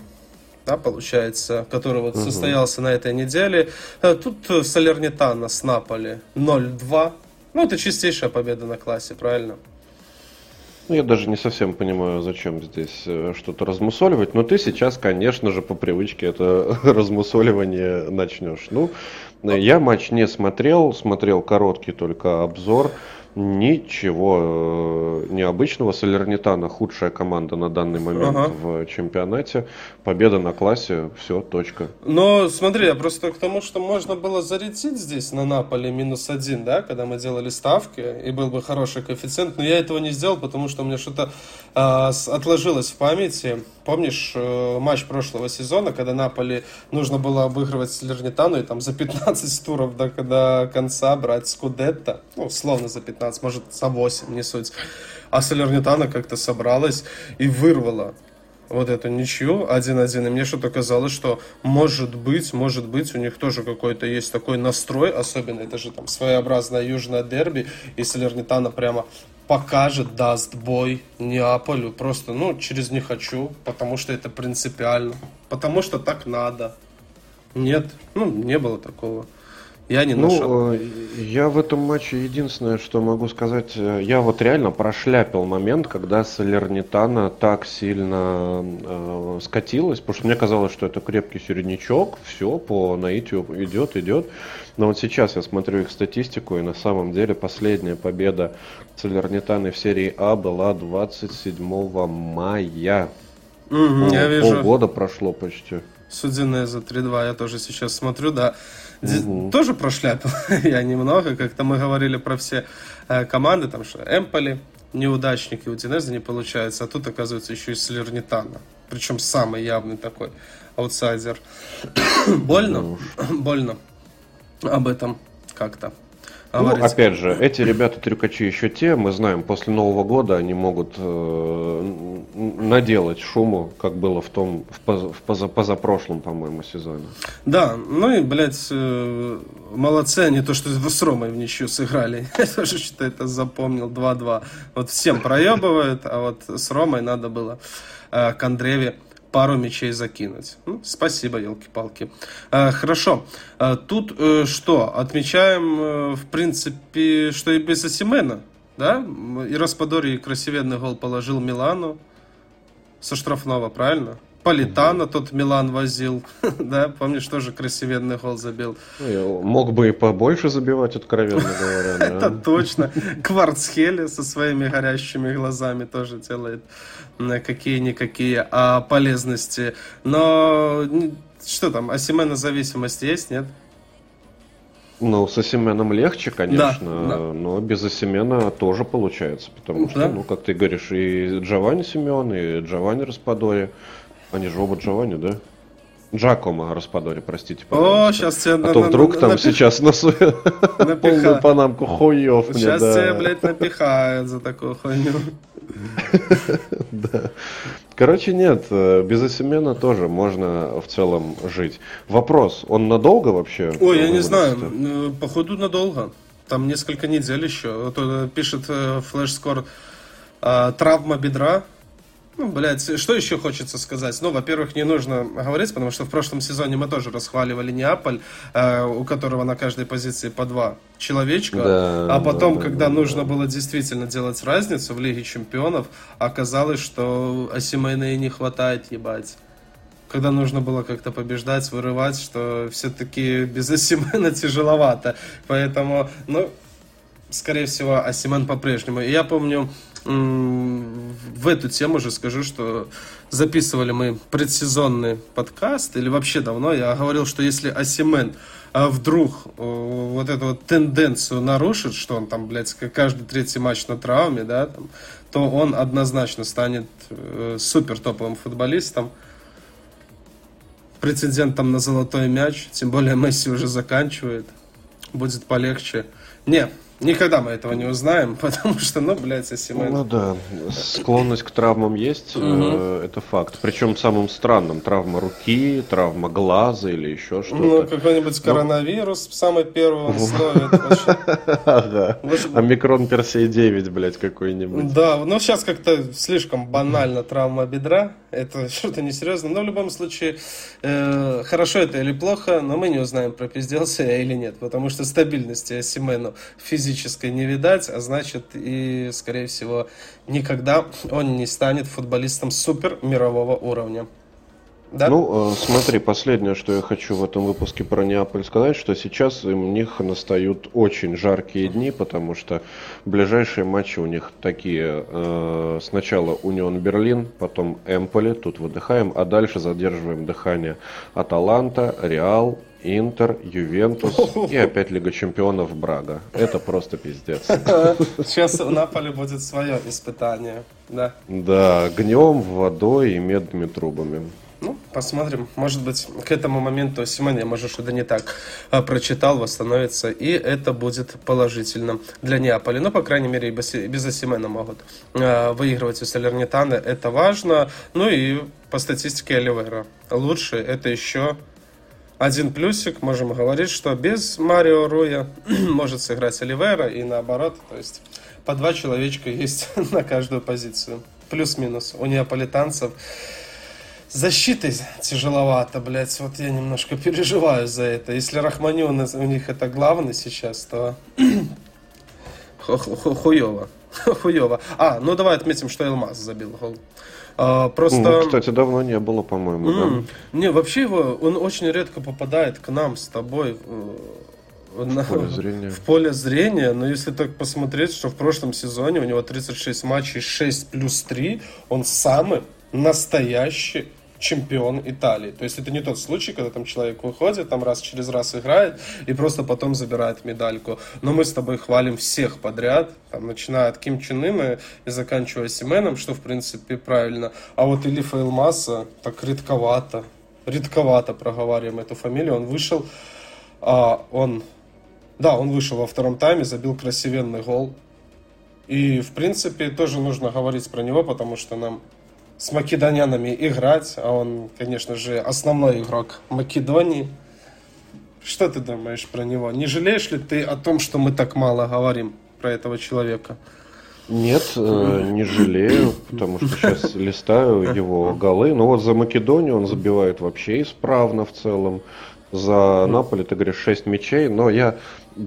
да, получается, который вот угу. состоялся на этой неделе. Э, тут э, Салернитана с Наполи 0-2. Ну, это чистейшая победа на классе, правильно? Ну, я даже не совсем понимаю, зачем здесь э, что-то размусоливать, но ты сейчас, конечно же, по привычке это [laughs] размусоливание начнешь. Ну, я матч не смотрел, смотрел короткий только обзор. Ничего э, необычного. Салернитана худшая команда на данный момент ага. в чемпионате. Победа на классе, все, точка. Но смотри, я просто к тому, что можно было зарядить здесь на Наполе минус один, да, когда мы делали ставки, и был бы хороший коэффициент, но я этого не сделал, потому что у меня что-то э, отложилось в памяти. Помнишь э, матч прошлого сезона, когда Наполе нужно было обыгрывать Салернитану и там за 15 туров до, до конца брать Скудетто, ну, условно за 15 15, может, за 8, не суть. А Салернитана как-то собралась и вырвала вот эту ничью 1-1, и мне что-то казалось, что может быть, может быть, у них тоже какой-то есть такой настрой, особенно это же там своеобразное южное дерби, и Салернитана прямо покажет, даст бой Неаполю, просто, ну, через не хочу, потому что это принципиально, потому что так надо. Нет, ну, не было такого. Я не нашел. Ну, я в этом матче единственное, что могу сказать, э, я вот реально прошляпил момент, когда Салернитана так сильно э, скатилась, потому что мне казалось, что это крепкий середнячок, все по наитию идет, идет. Но вот сейчас я смотрю их статистику, и на самом деле последняя победа Салернитаны в серии А была 27 мая. Mm, Пол, я вижу. Полгода прошло почти. Судине за 3-2, я тоже сейчас смотрю, да. Угу. Тоже прошляпил [laughs] я немного, как-то мы говорили про все э, команды, там что Эмполи, неудачники, у Динеза не получается, а тут оказывается еще и Слернитана. Причем самый явный такой аутсайдер. [coughs] Больно? [coughs] Больно об этом как-то. Ну, опять же, эти ребята трюкачи еще те, мы знаем, после Нового года они могут э, наделать шуму, как было в том, в, поз, в поза, позапрошлом, по-моему, сезоне. Да, ну и, блядь, э, молодцы они то, что с Ромой в ничью сыграли. [laughs] Я тоже что-то это запомнил, 2-2. Вот всем проебывают, а вот с Ромой надо было э, к Андреве пару мячей закинуть. Ну, спасибо, елки-палки. А, хорошо. А, тут э, что? Отмечаем, э, в принципе, что и без Асимена. Да? И Распадори красивенный гол положил Милану со штрафного, правильно? Политана тот Милан возил, [laughs] да, помнишь, тоже красивенный гол забил. Ну, мог бы и побольше забивать, откровенно говоря. [laughs] Это точно. Кварцхеле со своими горящими глазами тоже делает какие-никакие а, полезности. Но что там, Асимена зависимость есть, нет? Ну, с Осименом легче, конечно, да, да. но без Осимена тоже получается, потому что, да. ну, как ты говоришь, и Джованни Симеон, и Джованни Распадори, они же оба Джованни, да? Джакомо Распадори, простите, пожалуйста. О, сейчас тебе... А то вдруг там сейчас на [laughs] полную панамку хуев мне, Сейчас тебе, блядь, напихают за такую хуйню. [laughs] Да. Короче, нет, э, без Осимена тоже можно в целом жить. Вопрос, он надолго вообще? Ой, я не знаю, э, походу надолго. Там несколько недель еще. Э, пишет флеш-скор травма бедра, ну, блядь, что еще хочется сказать? Ну, во-первых, не нужно говорить, потому что в прошлом сезоне мы тоже расхваливали Неаполь, э, у которого на каждой позиции по два человечка. Да, а потом, да, когда да, нужно да. было действительно делать разницу в Лиге Чемпионов, оказалось, что Осимейна и не хватает, ебать. Когда нужно было как-то побеждать, вырывать, что все-таки без Осимена тяжеловато. Поэтому, ну, скорее всего, Осимен по-прежнему. И я помню, в эту тему же скажу, что записывали мы предсезонный подкаст, или вообще давно, я говорил, что если Асимен а вдруг э, вот эту вот тенденцию нарушит, что он там, блядь, каждый третий матч на травме, да, там, то он однозначно станет э, супер топовым футболистом, претендентом на золотой мяч, тем более Месси уже заканчивает, будет полегче. Не, Никогда мы этого не узнаем, [laughs] потому что, ну, блядь, Осимен... Ну да, склонность к травмам есть, э, это факт. Причем самым странным. Травма руки, травма глаза или еще что-то. Ну, какой-нибудь ну. коронавирус самый первый он словит. [laughs] Ага. Омикрон Персей 9, блядь, какой-нибудь. Да, ну сейчас как-то слишком банально травма бедра. Это [laughs] что-то несерьезно. Но в любом случае, э, хорошо это или плохо, но мы не узнаем, пропизделся я или нет. Потому что стабильности Осимену физически физической не видать, а значит и, скорее всего, никогда он не станет футболистом супер мирового уровня. Да? Ну, э, смотри, последнее, что я хочу в этом выпуске про Неаполь сказать, что сейчас у них настают очень жаркие дни, потому что ближайшие матчи у них такие. Э, сначала Унион Берлин, потом Эмполи, тут выдыхаем, а дальше задерживаем дыхание Аталанта, Реал, Интер, Ювентус [laughs] и опять Лига Чемпионов Брага. Это просто пиздец. [laughs] Сейчас у Наполи будет свое испытание, да? Да, огнем, водой и медными трубами. Ну, посмотрим. Может быть, к этому моменту Симоне, может, что-то не так а, прочитал, восстановится, и это будет положительно для Неаполя. Но, по крайней мере, и без Осимена могут а, выигрывать у Салернитана. Это важно. Ну и по статистике Оливера. Лучше это еще один плюсик. Можем говорить, что без Марио Руя [clears throat] может сыграть Оливера и наоборот. То есть по два человечка есть [laughs] на каждую позицию. Плюс-минус. У неаполитанцев защитой тяжеловато, блядь. Вот я немножко переживаю за это. Если Рахманюн у них это главный сейчас, то [clears throat] хуево. [laughs] Хуево. А, ну давай отметим, что Элмаз забил гол. А, просто... Ну, кстати, давно не было, по-моему. Mm. Да? Не, вообще его, он очень редко попадает к нам с тобой э, в поле зрения. В поле зрения, но если так посмотреть, что в прошлом сезоне у него 36 матчей, 6 плюс 3, он самый настоящий чемпион Италии. То есть это не тот случай, когда там человек выходит, там раз через раз играет и просто потом забирает медальку. Но мы с тобой хвалим всех подряд, там, начиная от Ким Чен Ына и заканчивая Сименом, что в принципе правильно. А вот Илифа Илмаса так редковато, редковато проговариваем эту фамилию. Он вышел, а, он, да, он вышел во втором тайме, забил красивенный гол. И, в принципе, тоже нужно говорить про него, потому что нам с македонянами играть, а он, конечно же, основной игрок Македонии. Что ты думаешь про него? Не жалеешь ли ты о том, что мы так мало говорим про этого человека? Нет, э, не жалею, потому что сейчас листаю его голы. Ну вот за Македонию он забивает вообще исправно в целом. За Наполе, ты говоришь, 6 мячей, но я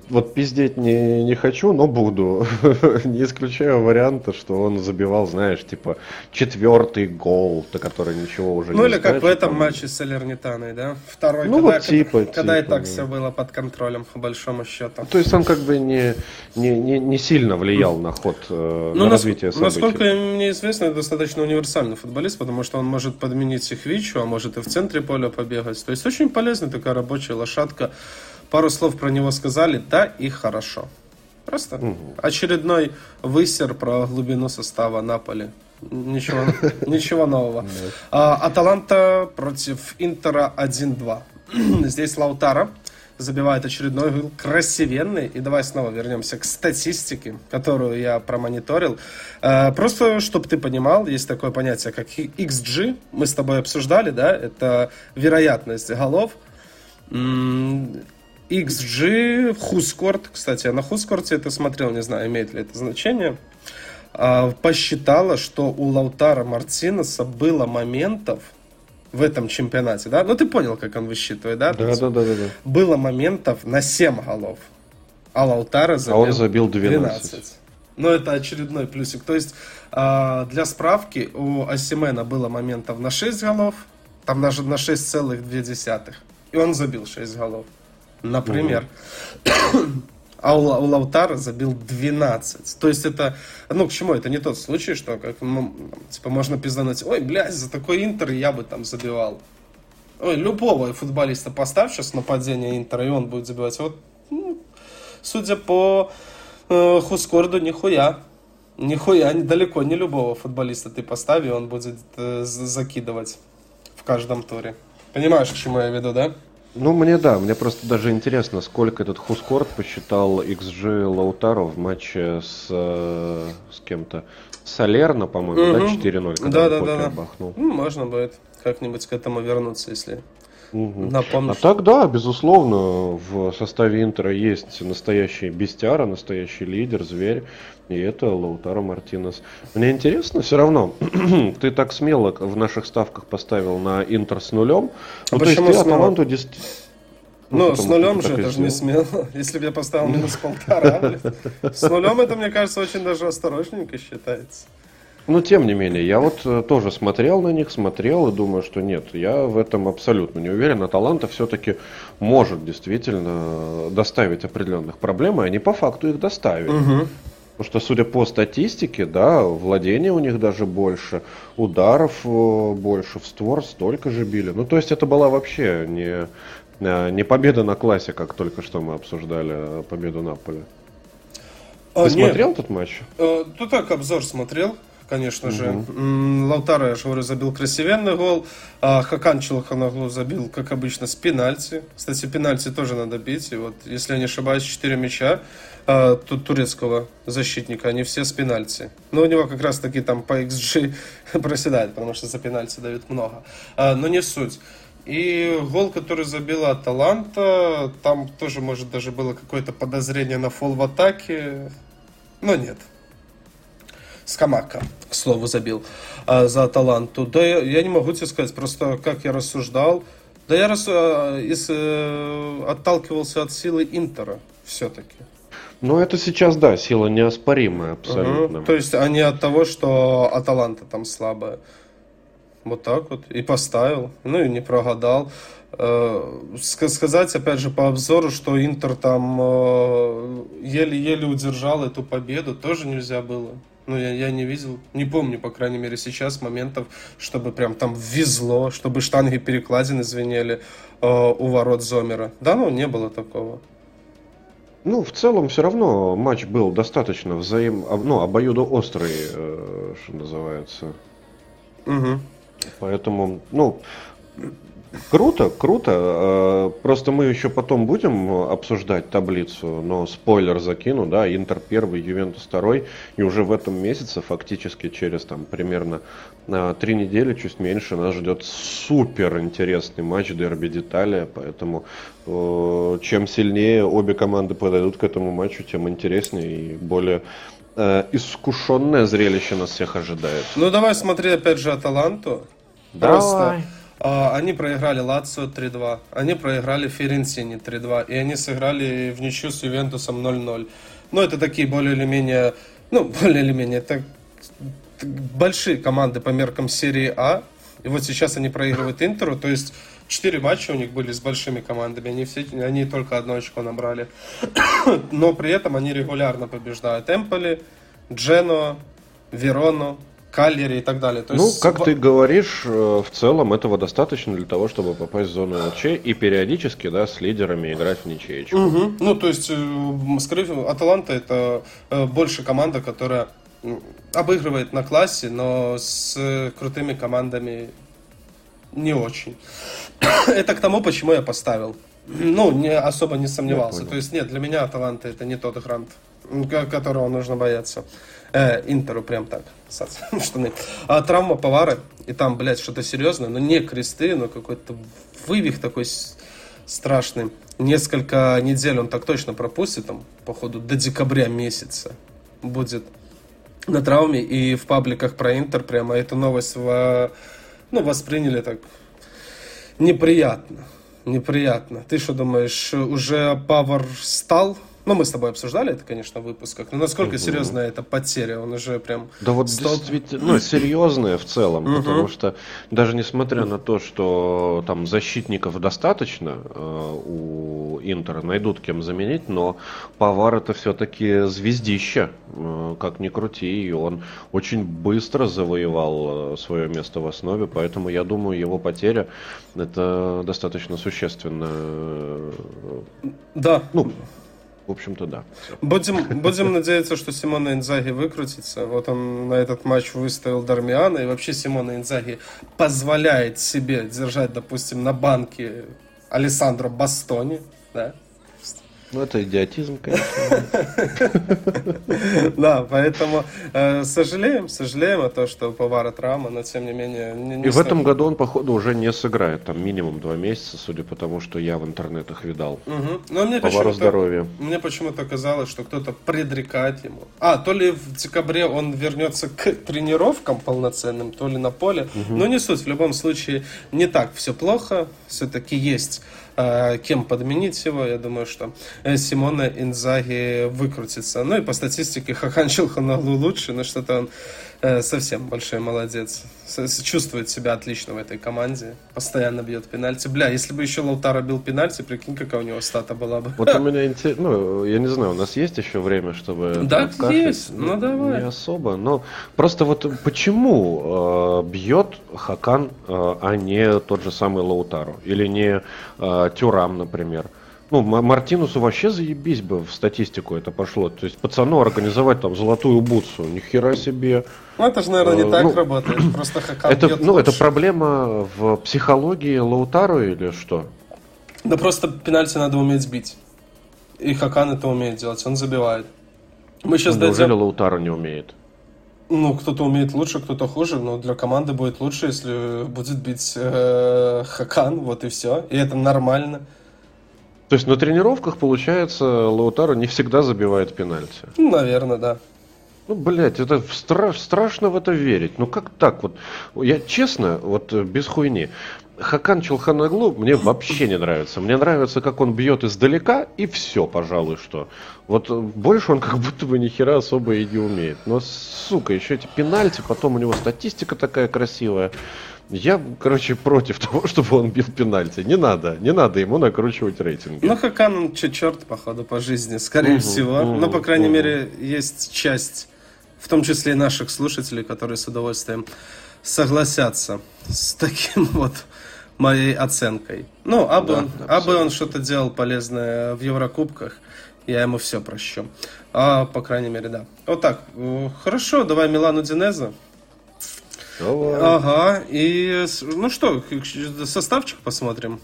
вот пиздеть не, не хочу, но буду. [laughs] не исключаю варианта, что он забивал, знаешь, типа четвертый гол, до который ничего уже ну, не Ну или как в этом там... матче с Алернитаной, да? Второй, ну, когда, вот типа, когда, когда типа, и так да. все было под контролем, по большому счету. То есть он как бы не, не, не, не сильно влиял на ход, э, ну, на развитие событий. Насколько мне известно, это достаточно универсальный футболист, потому что он может подменить их Вичу, а может и в центре поля побегать. То есть очень полезная такая рабочая лошадка. Пару слов про него сказали, да, и хорошо. Просто угу. очередной высер про глубину состава Наполи. Ничего, [laughs] ничего нового. А, Аталанта против Интера 1-2. [clears throat] Здесь Лаутара забивает очередной гол, красивенный. И давай снова вернемся к статистике, которую я промониторил. А, просто, чтобы ты понимал, есть такое понятие, как XG. Мы с тобой обсуждали, да? Это вероятность голов. XG, Хускорт, кстати, я на Хускорте это смотрел, не знаю, имеет ли это значение, а, посчитала, что у Лаутара Мартинеса было моментов в этом чемпионате, да? Ну, ты понял, как он высчитывает, да? Да, да, да, да, да. Было моментов на 7 голов, а Лаутара забил, а он забил 12. 12. Ну, это очередной плюсик. То есть, а, для справки, у Асимена было моментов на 6 голов, там даже на 6,2. И он забил 6 голов например. А у, у Лаутара забил 12. То есть это, ну, к чему? Это не тот случай, что как, ну, типа, можно пиздануть, ой, блядь, за такой Интер я бы там забивал. Ой, любого футболиста поставь сейчас нападение Интера, и он будет забивать. Вот, ну, судя по э, Хускорду, нихуя. Нихуя, далеко не любого футболиста ты постави, он будет э, закидывать в каждом туре. Понимаешь, к чему я веду, да? Ну, мне да, мне просто даже интересно, сколько этот Хускорт посчитал XG Лаутаро в матче с, э, с кем-то. Солерно, по-моему, угу. да, 4-0, когда да, да, да, бахнул. Ну, можно будет как-нибудь к этому вернуться, если Угу. Напомню, а что... так да, безусловно, в составе Интера есть настоящий бестиара, настоящий лидер, зверь, и это Лаутаро Мартинес. Мне интересно, все равно, [clears throat] ты так смело в наших ставках поставил на Интер с нулем. А ну, почему то есть ты Аталанту действительно... Ну, ну с нулем же это же не смело. [laughs] Если бы я поставил минус полтора, с нулем это, мне кажется, очень даже осторожненько считается. Ну, тем не менее, я вот э, тоже смотрел на них, смотрел и думаю, что нет, я в этом абсолютно не уверен. А таланта все-таки может действительно доставить определенных проблем, и они по факту их доставили. Угу. Потому что, судя по статистике, да, владения у них даже больше, ударов э, больше, в створ столько же били. Ну, то есть это была вообще не, э, не победа на классе, как только что мы обсуждали а победу Наполи. А, Ты нет. смотрел этот матч? Э, ну так, обзор смотрел. конечно же. Угу. Лаутаро, я же говорю, забил красивенный гол. А Хакан Челханаглу забил, как обычно, с пенальти. Кстати, пенальти тоже надо бить. И вот, если я не ошибаюсь, 4 мяча а, тут турецкого защитника, они все с пенальти. Но у него как раз таки там по XG [laughs] проседает, потому что за пенальти дают много. А, но не суть. И гол, который забила Аталанта, там тоже, может, даже было какое-то подозрение на фол в атаке. Но нет. Скамака, к слову, забил а, за Аталанту. Да я, я не могу тебе сказать, просто как я рассуждал. Да я рас, а, из, э, отталкивался от силы Интера все-таки. Ну, это сейчас, да, сила неоспоримая абсолютно. Угу. То есть, не от того, что Аталанта там слабая. Вот так вот. И поставил. Ну, и не прогадал. Э, сказать, опять же, по обзору, что Интер там э, еле-еле удержал эту победу, тоже нельзя было. Ну, я, я не видел, не помню, по крайней мере, сейчас моментов, чтобы прям там везло, чтобы штанги перекладины звенели э, у ворот Зомера. Да, ну, не было такого. Ну, в целом, все равно матч был достаточно взаим... ну, обоюдоострый, э, что называется. Угу. Поэтому, ну, Круто, круто. Э, просто мы еще потом будем обсуждать таблицу, но спойлер закину, да, Интер первый, Ювентус второй, и уже в этом месяце, фактически через там примерно три недели, чуть меньше, нас ждет супер интересный матч Дерби Деталия, поэтому э, чем сильнее обе команды подойдут к этому матчу, тем интереснее и более искушенное зрелище нас всех ожидает. Ну давай смотри опять же Аталанту. Давай. Просто а, они проиграли Лацио 3-2, они проиграли Ференцине 3-2, и они сыграли в ничью с Ювентусом 0-0. Ну, это такие более или менее, ну, [laughs] более или менее, это большие команды по меркам серии А. И вот сейчас они проигрывают Интеру, то есть четыре матча у них были с большими командами, они, все, они только одно очко набрали. [coughs] Но при этом они регулярно побеждают Эмполи, Джено, Верону, Каллери и так далее. То ну, есть... как ты говоришь, э, в целом этого достаточно для того, чтобы попасть в зону ЛЧ и периодически, да, с лидерами играть в ничеечку. Угу. Ну, то есть, э, скорее всего, Аталанта это э, больше команда, которая обыгрывает на классе, но с крутыми командами не очень. [coughs] это к тому, почему я поставил. Ну, не особо не сомневался. То есть, нет, для меня Аталанта это не тот грант, которого нужно бояться. Э, Интеру прям так, [laughs] штаны. А травма Повара, и там, блядь, что-то серьезное, но не кресты, но какой-то вывих такой страшный. Несколько недель он так точно пропустит, там, походу, до декабря месяца будет на травме. И в пабликах про Интер прямо эту новость в, ну, восприняли так неприятно. Неприятно. Ты что думаешь, уже Павар стал ну, мы с тобой обсуждали это, конечно, в выпусках. Но насколько угу. серьезная эта потеря? Он уже прям... Да вот стал... действительно, ну, серьезная в целом, угу. потому что даже несмотря на то, что там защитников достаточно э, у Интера, найдут кем заменить, но Павар это все-таки звездище, э, как ни крути, и он очень быстро завоевал э, свое место в основе, поэтому я думаю, его потеря это достаточно существенно. Э, да. Ну, в общем-то, да. Будем, будем надеяться, что Симона Инзаги выкрутится. Вот он на этот матч выставил Дармиана, и вообще Симона Инзаги позволяет себе держать, допустим, на банке Алессандро Бастони, да, ну, это идиотизм, конечно. Да, поэтому э, сожалеем, сожалеем о том, что Повара травма, но тем не менее... И в этом году он, походу, уже не сыграет, там минимум два месяца, судя по тому, что я в интернетах видал. Но мне Повару здоровья. Мне почему-то казалось, что кто-то предрекает ему. А, то ли в декабре он вернется к тренировкам полноценным, то ли на поле. Но не суть, в любом случае не так все плохо, все-таки есть кем подменить его. Я думаю, что э, Симона Инзаги выкрутится. Ну и по статистике [laughs] Хахан Челханалу лучше, но что-то он совсем большой молодец. Чувствует себя отлично в этой команде. Постоянно бьет пенальти. Бля, если бы еще Лаутара бил пенальти, прикинь, какая у него стата была бы. Вот у [laughs] меня интересно, ну, я не знаю, у нас есть еще время, чтобы... Да, есть, ну, ну давай. Не особо, но просто вот почему э, бьет Хакан, э, а не тот же самый Лаутару? Или не э, Тюрам, например? Ну, Мартинусу вообще заебись бы в статистику это пошло. То есть пацану организовать там золотую бутсу. Ни хера себе. Ну, это же, наверное, не а, так ну, работает. [clears throat] Просто Хакан это, Ну, лучше. это проблема в психологии Лаутару или что? Да просто пенальти надо уметь бить. И Хакан это умеет делать, он забивает. Мы сейчас ну, дойдем... Неужели Лаутару не умеет? Ну, кто-то умеет лучше, кто-то хуже, но для команды будет лучше, если будет бить э, Хакан, вот и все. И это нормально. То есть на тренировках, получается, Лаутаро не всегда забивает пенальти. Ну, наверное, да. Ну, блядь, это страш, страшно в это верить. Ну, как так вот? Я честно, вот э, без хуйни. Хакан Челханаглу мне вообще не нравится. Мне нравится, как он бьет издалека, и все, пожалуй, что. Вот э, больше он [laughs] как будто бы ни хера особо и не умеет. Но, сука, еще эти пенальти, потом у него статистика такая красивая. Я, короче, против [laughs] того, чтобы он бил пенальти. Не надо, не надо ему накручивать рейтинги. Ну, Хакан, он черт, походу, по жизни, скорее угу, всего. Угу, Но, по крайней угу. мере, есть часть, в том числе и наших слушателей, которые с удовольствием согласятся с таким [laughs] вот моей оценкой. Ну, а бы да, он, а бы он что-то делал полезное в Еврокубках, я ему все прощу. А, по крайней мере, да. Вот так. Хорошо, давай Милану Динеза. Давай. Ага, и ну что, составчик посмотрим.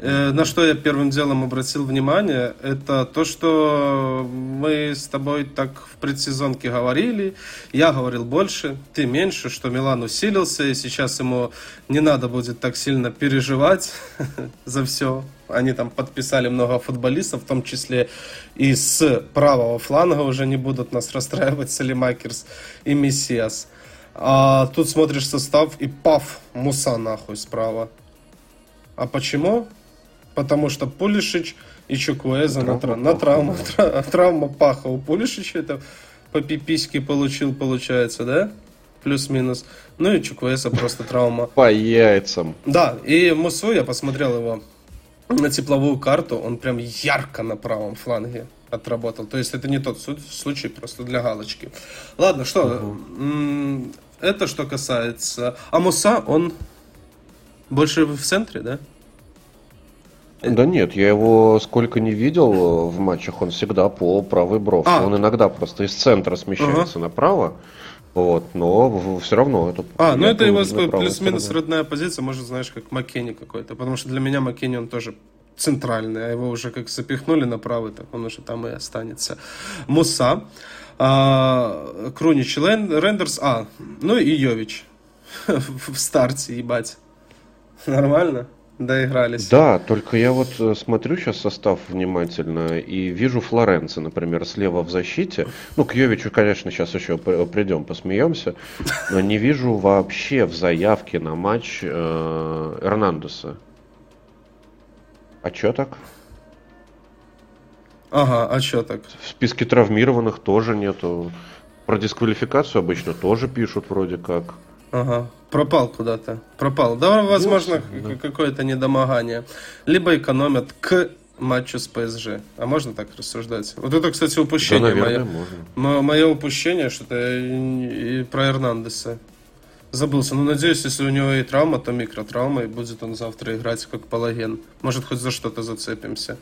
Э, на что я первым делом обратил внимание, это то, что мы с тобой так в предсезонке говорили. Я говорил больше, ты меньше, что Милан усилился, и сейчас ему не надо будет так сильно переживать [laughs] за все. Они там подписали много футболистов, в том числе и с правого фланга уже не будут нас [laughs] расстраивать Салимакерс и Мессиас. А тут смотришь состав и паф, Муса нахуй справа. А почему? Потому что Пулишич и Чукуэза на, тра- на травму, тра- [laughs] травма паха у Пулишича это по пипиське получил, получается, да? Плюс-минус. Ну и Чукуэза просто травма. По яйцам. Да, и Мусу, я посмотрел его на тепловую карту, он прям ярко на правом фланге отработал. То есть это не тот случай, просто для галочки. Ладно, что, угу. Это что касается... А Муса, он больше в центре, да? Да нет, я его сколько не видел в матчах, он всегда по правой бровке. А. Он иногда просто из центра смещается ага. направо. Вот, но все равно это... А, ну это его плюс-минус родная позиция, может, знаешь, как Маккенни какой-то. Потому что для меня Маккенни, он тоже центральный, а его уже как запихнули направо, так он уже там и останется. Муса а, Крунич, Рендерс, а, ну и Йович [laughs] в старте, ебать. Нормально? Доигрались. Да, только я вот э, смотрю сейчас состав внимательно и вижу Флоренца, например, слева в защите. Ну, к Йовичу, конечно, сейчас еще придем, посмеемся. Но не вижу вообще в заявке на матч э, Эрнандеса. А что так? Ага, а что так? В списке травмированных тоже нету. Про дисквалификацию обычно тоже пишут вроде как. Ага, пропал куда-то. Пропал. Да, возможно, да. какое-то недомогание. Либо экономят к матчу с ПСЖ. А можно так рассуждать? Вот это, кстати, упущение. Да, наверное, мое. можно. Мое упущение, что-то и про Эрнандеса. Забылся. Ну, надеюсь, если у него и травма, то микротравма, и будет он завтра играть как палаген. Может, хоть за что-то зацепимся.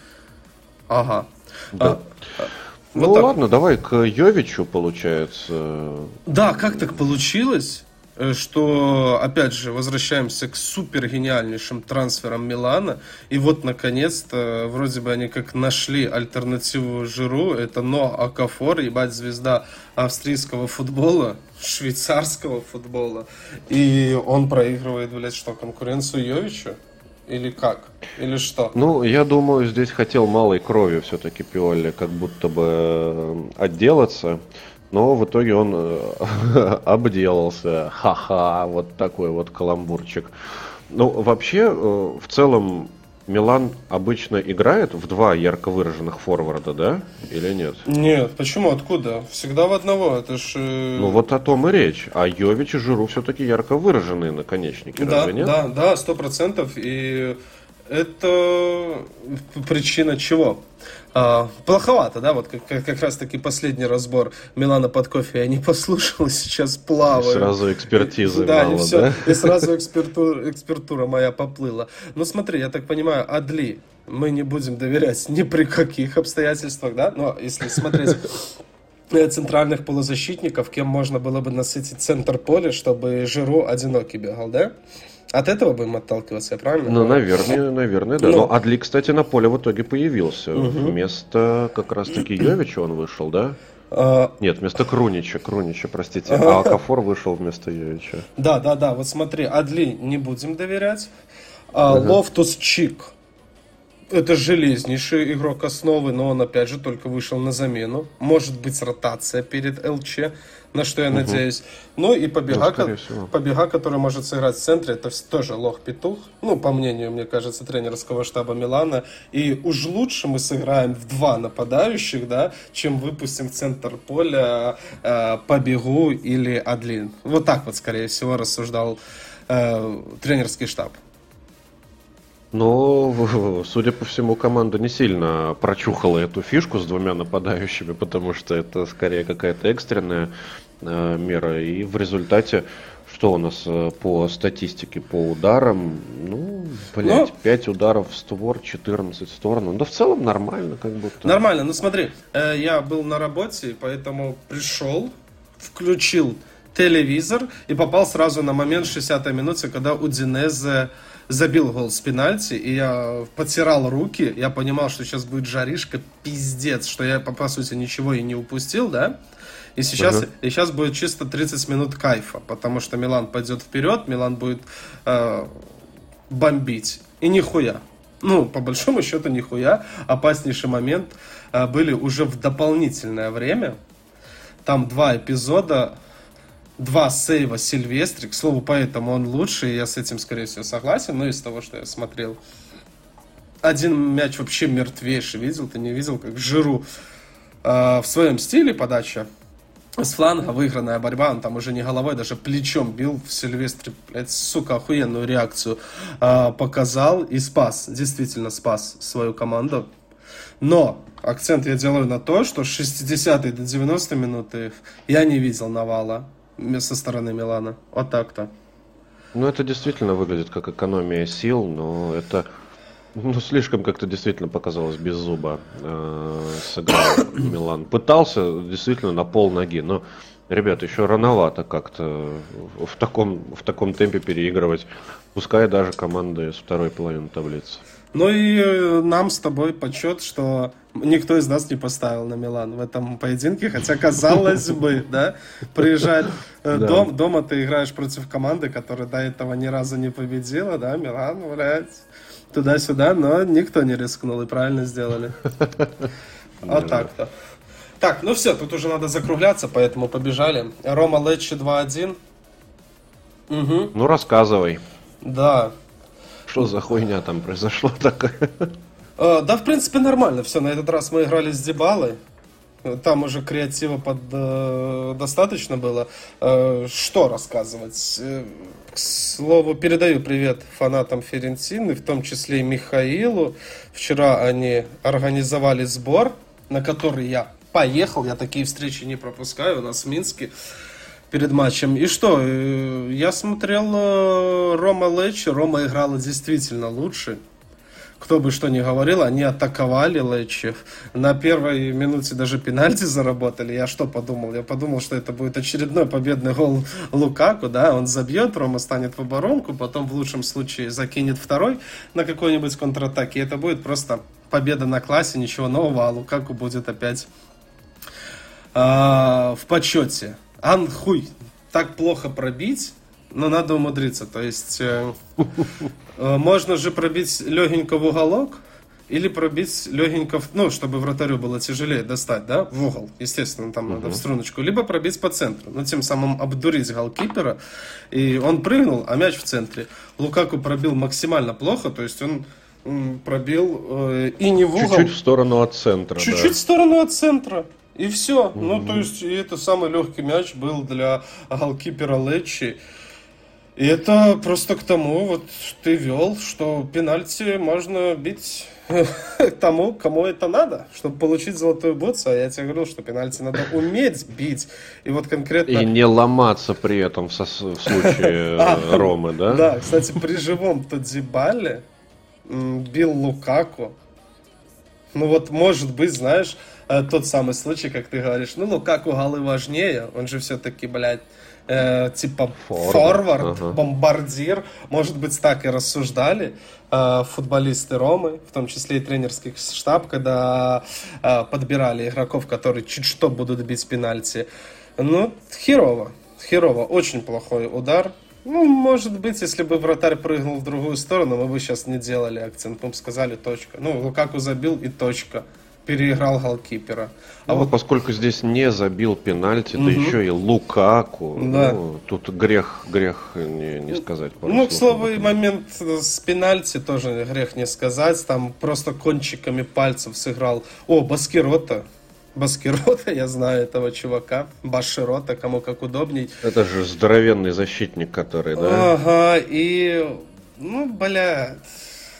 Ага. Да. А, а, ну вот ладно, давай к Йовичу, получается. Да, как так получилось? Э, что, опять же, возвращаемся к супер гениальнейшим трансферам Милана. И вот, наконец-то, вроде бы они как нашли альтернативу Жиру. Это Но Акафор, ебать, звезда австрийского футбола, швейцарского футбола. И он проигрывает, блядь, что, конкуренцию Йовичу? Или как? Или что? Ну, я думаю, здесь хотел малой кровью все-таки Пиоли как будто бы э, отделаться. Но в итоге он э, [laughs] обделался. Ха-ха, вот такой вот каламбурчик. Ну, вообще, э, в целом, Милан обычно играет в два ярко выраженных форварда, да? Или нет? Нет, почему? Откуда? Всегда в одного. Это ж... Э, ну вот о том и речь. А Йович и Жиру все-таки ярко выраженные наконечники, да, разве нет? Да, да, сто процентов. И это причина чего? А, плоховато, да, вот как, как раз таки последний разбор Милана под кофе я не послушал, [laughs] сейчас плаваю. Сразу экспертизы да, мало, и все, да? И сразу экспертура, экспертура моя поплыла. Ну смотри, я так понимаю, Адли мы не будем доверять ни при каких обстоятельствах, да, но если смотреть центральных полузащитников, кем можно было бы насытить центр поля, чтобы Жиру одинокий бегал, да? От этого будем отталкиваться, я правильно? Ну, наверное, наверное, да. Ну, Но Адли, кстати, на поле в итоге появился. Угу. Вместо как раз-таки [clears throat] Йовича он вышел, да? А... Нет, вместо Крунича, Крунича, простите. А Окафор вышел вместо Йовича. Да, да, да. Вот смотри, Адли не будем доверять. А, Лофтус Чик это железнейший игрок основы, но он опять же только вышел на замену. Может быть ротация перед ЛЧ, на что я угу. надеюсь. Ну и Побега, ну, Побега, который может сыграть в центре, это тоже лох-петух. Ну, по мнению, мне кажется, тренерского штаба Милана. И уж лучше мы сыграем в два нападающих, да, чем выпустим в центр поля э, побегу или Адлин. Вот так вот, скорее всего, рассуждал э, тренерский штаб. Но, [laughs] судя по всему, команда не сильно прочухала эту фишку с двумя нападающими, потому что это скорее какая-то экстренная мера. И в результате, что у нас э, по статистике по ударам, ну, блядь, ну, 5 ударов в створ, 14 в сторону. Да в целом нормально, как будто. Нормально, ну смотри, э, я был на работе, поэтому пришел, включил телевизор и попал сразу на момент 60-й минуте, когда Удинезе забил гол с пенальти, и я потирал руки, я понимал, что сейчас будет жаришка, пиздец, что я, по, сути, ничего и не упустил, да, и сейчас, uh-huh. и сейчас будет чисто 30 минут кайфа, потому что Милан пойдет вперед, Милан будет э, бомбить, и нихуя. Ну, по большому счету, нихуя. Опаснейший момент э, были уже в дополнительное время. Там два эпизода, два сейва Сильвестри. К слову, поэтому он лучший, я с этим, скорее всего, согласен, но из того, что я смотрел. Один мяч вообще мертвейший. Видел, ты не видел, как Жиру э, в своем стиле подача с фланга выигранная борьба, он там уже не головой, даже плечом бил в Сильвестре, блядь, сука, охуенную реакцию э, показал и спас, действительно спас свою команду. Но акцент я делаю на то, что с 60 до 90 минуты я не видел навала со стороны Милана. Вот так-то. Ну, это действительно выглядит как экономия сил, но это ну, слишком как-то действительно показалось без зуба э, сыграл Милан. Пытался действительно на пол ноги, но, ребят, еще рановато как-то в таком, в таком темпе переигрывать, пускай даже команды с второй половины таблицы. Ну и э, нам с тобой почет, что никто из нас не поставил на Милан в этом поединке, хотя казалось бы, [laughs] да, приезжать э, дом, дома ты играешь против команды, которая до этого ни разу не победила, да, Милан, блядь, туда-сюда, но никто не рискнул и правильно сделали. [laughs] Вот так-то. Так, ну все, тут уже надо закругляться, поэтому побежали. Рома Летчи 2-1. Угу. Ну, рассказывай. Да, что за хуйня там произошла такая? А, да, в принципе, нормально все. На этот раз мы играли с Дебалой. Там уже креатива под, э, достаточно было. Э, что рассказывать? Э, к слову, передаю привет фанатам Ферентины, в том числе и Михаилу. Вчера они организовали сбор, на который я поехал. Я такие встречи не пропускаю у нас в Минске перед матчем. И что, э, я смотрел э, Рома Лечи, Рома играла действительно лучше. Кто бы что ни говорил, они атаковали Лечи. На первой минуте даже пенальти заработали. Я что подумал? Я подумал, что это будет очередной победный гол Лукаку, да, он забьет, Рома станет в оборонку, потом в лучшем случае закинет второй на какой-нибудь контратаке. Это будет просто победа на классе, ничего нового, а Лукаку будет опять э, в почете. Ан хуй, так плохо пробить, но надо умудриться. То есть э, э, можно же пробить легенько в уголок, или пробить легенько, ну, чтобы вратарю было тяжелее достать, да, в угол, естественно, там uh-huh. надо в струночку, либо пробить по центру, ну, тем самым обдурить голкипера, и он прыгнул, а мяч в центре. Лукаку пробил максимально плохо, то есть он пробил э, и не в угол. Чуть-чуть в сторону от центра, Чуть-чуть да. в сторону от центра. И все. Mm-hmm. Ну, то есть, и это самый легкий мяч был для голкипера Лечи. И это просто к тому, вот ты вел, что пенальти можно бить [laughs] тому, кому это надо, чтобы получить золотую бутсу. А я тебе говорил, что пенальти надо уметь бить. И вот конкретно... И не ломаться при этом в, в случае а, [laughs] Ромы, да? Да, кстати, при живом Тодзибале бил Лукаку, ну вот может быть, знаешь, э, тот самый случай, как ты говоришь, ну Лукаку голы важнее, он же все-таки, блядь, э, типа форвард, форвард ага. бомбардир. Может быть, так и рассуждали э, футболисты Ромы, в том числе и тренерский штаб, когда э, подбирали игроков, которые чуть что будут бить пенальти. Ну, херово. Херово. Очень плохой удар. Ну, может быть, если бы вратарь прыгнул в другую сторону, мы бы сейчас не делали акцент. Мы бы сказали точка. Ну, Лукаку забил и точка переиграл голкипера. А ну, вот поскольку здесь не забил пенальти, угу. да еще и Лукаку, да. ну, тут грех, грех не, не сказать. Ну, к слову, и момент с пенальти тоже грех не сказать. Там просто кончиками пальцев сыграл. О, Баскирота. Баскирота, [laughs] я знаю этого чувака. Баширота, кому как удобней. Это же здоровенный защитник, который, да? Ага, и... Ну, блядь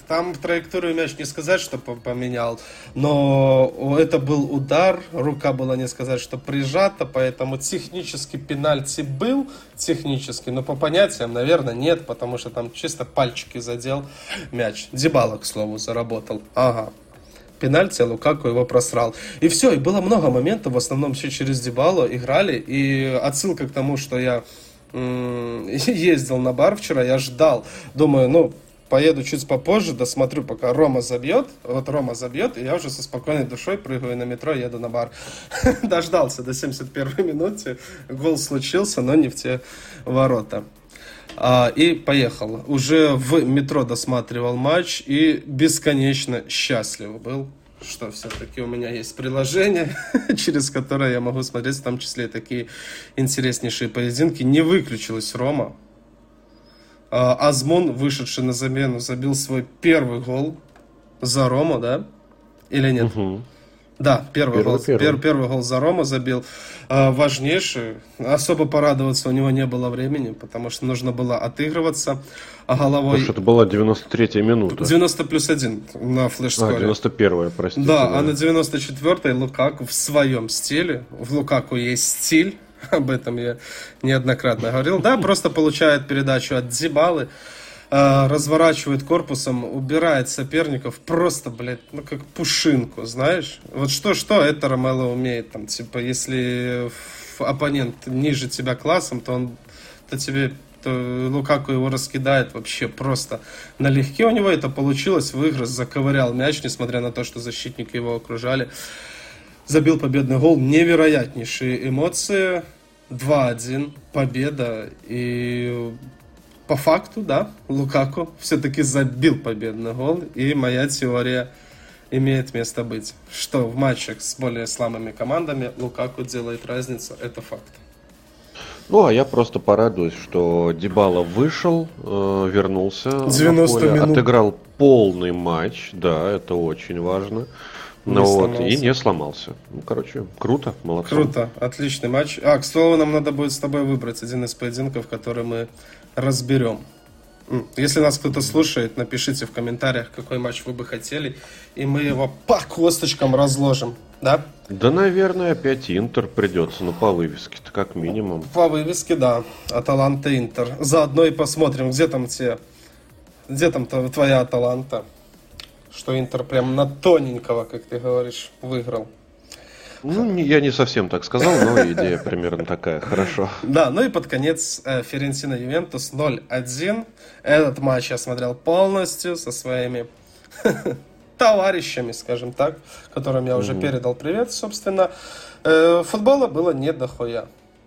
там траекторию мяч не сказать, что поменял, но это был удар, рука была не сказать, что прижата, поэтому технически пенальти был, технически, но по понятиям, наверное, нет, потому что там чисто пальчики задел мяч. Дебала, к слову, заработал. Ага, пенальти, а Лукаку его просрал. И все, и было много моментов, в основном все через Дебало играли, и отсылка к тому, что я [laughs] ездил на бар вчера, я ждал, думаю, ну, поеду чуть попозже, досмотрю, пока Рома забьет. Вот Рома забьет, и я уже со спокойной душой прыгаю на метро, еду на бар. [laughs] Дождался до 71 минуты. Гол случился, но не в те ворота. А, и поехал. Уже в метро досматривал матч и бесконечно счастлив был что все-таки у меня есть приложение, [laughs] через которое я могу смотреть в том числе такие интереснейшие поединки. Не выключилась Рома, Азмон, вышедший на замену, забил свой первый гол за Рому, да? Или нет? Угу. Да, первый, первый гол. Первый. Пер, первый гол за Рома забил. А, важнейший. Особо порадоваться у него не было времени, потому что нужно было отыгрываться а головой. Потому что это была 93-я минута. 90 плюс 1 на флеш-скоре. А, 91-я, простите. Да, да, а на 94-й Лукаку в своем стиле. В Лукаку есть стиль об этом я неоднократно говорил. Да, просто получает передачу от Дзибалы, э, разворачивает корпусом, убирает соперников просто, блядь, ну как пушинку, знаешь. Вот что-что это Ромело умеет, там, типа, если оппонент ниже тебя классом, то он то тебе то Лукаку его раскидает вообще просто налегке у него это получилось, выигрыш, заковырял мяч, несмотря на то, что защитники его окружали забил победный гол. Невероятнейшие эмоции. 2-1, победа. И по факту, да, Лукаку все-таки забил победный гол. И моя теория имеет место быть. Что в матчах с более слабыми командами Лукаку делает разницу, это факт. Ну, а я просто порадуюсь, что Дебала вышел, э, вернулся 90 на поле, минут. отыграл полный матч, да, это очень важно. Ну вот, и не сломался. Ну, короче, круто, молодцы. Круто, отличный матч. А, к слову, нам надо будет с тобой выбрать один из поединков, который мы разберем. Если нас кто-то слушает, напишите в комментариях, какой матч вы бы хотели, и мы его по косточкам разложим, да? Да, наверное, опять Интер придется, ну, по вывеске-то как минимум. По вывеске, да, Аталанта Интер. Заодно и посмотрим, где там те, где там твоя Аталанта что Интер прям на тоненького, как ты говоришь, выиграл. Ну, я не совсем так сказал, но идея примерно такая, хорошо. Да, ну и под конец э, Ферентина Ювентус 0-1. Этот матч я смотрел полностью со своими [laughs] товарищами, скажем так, которым я уже передал привет, собственно. Э, футбола было не дохуя.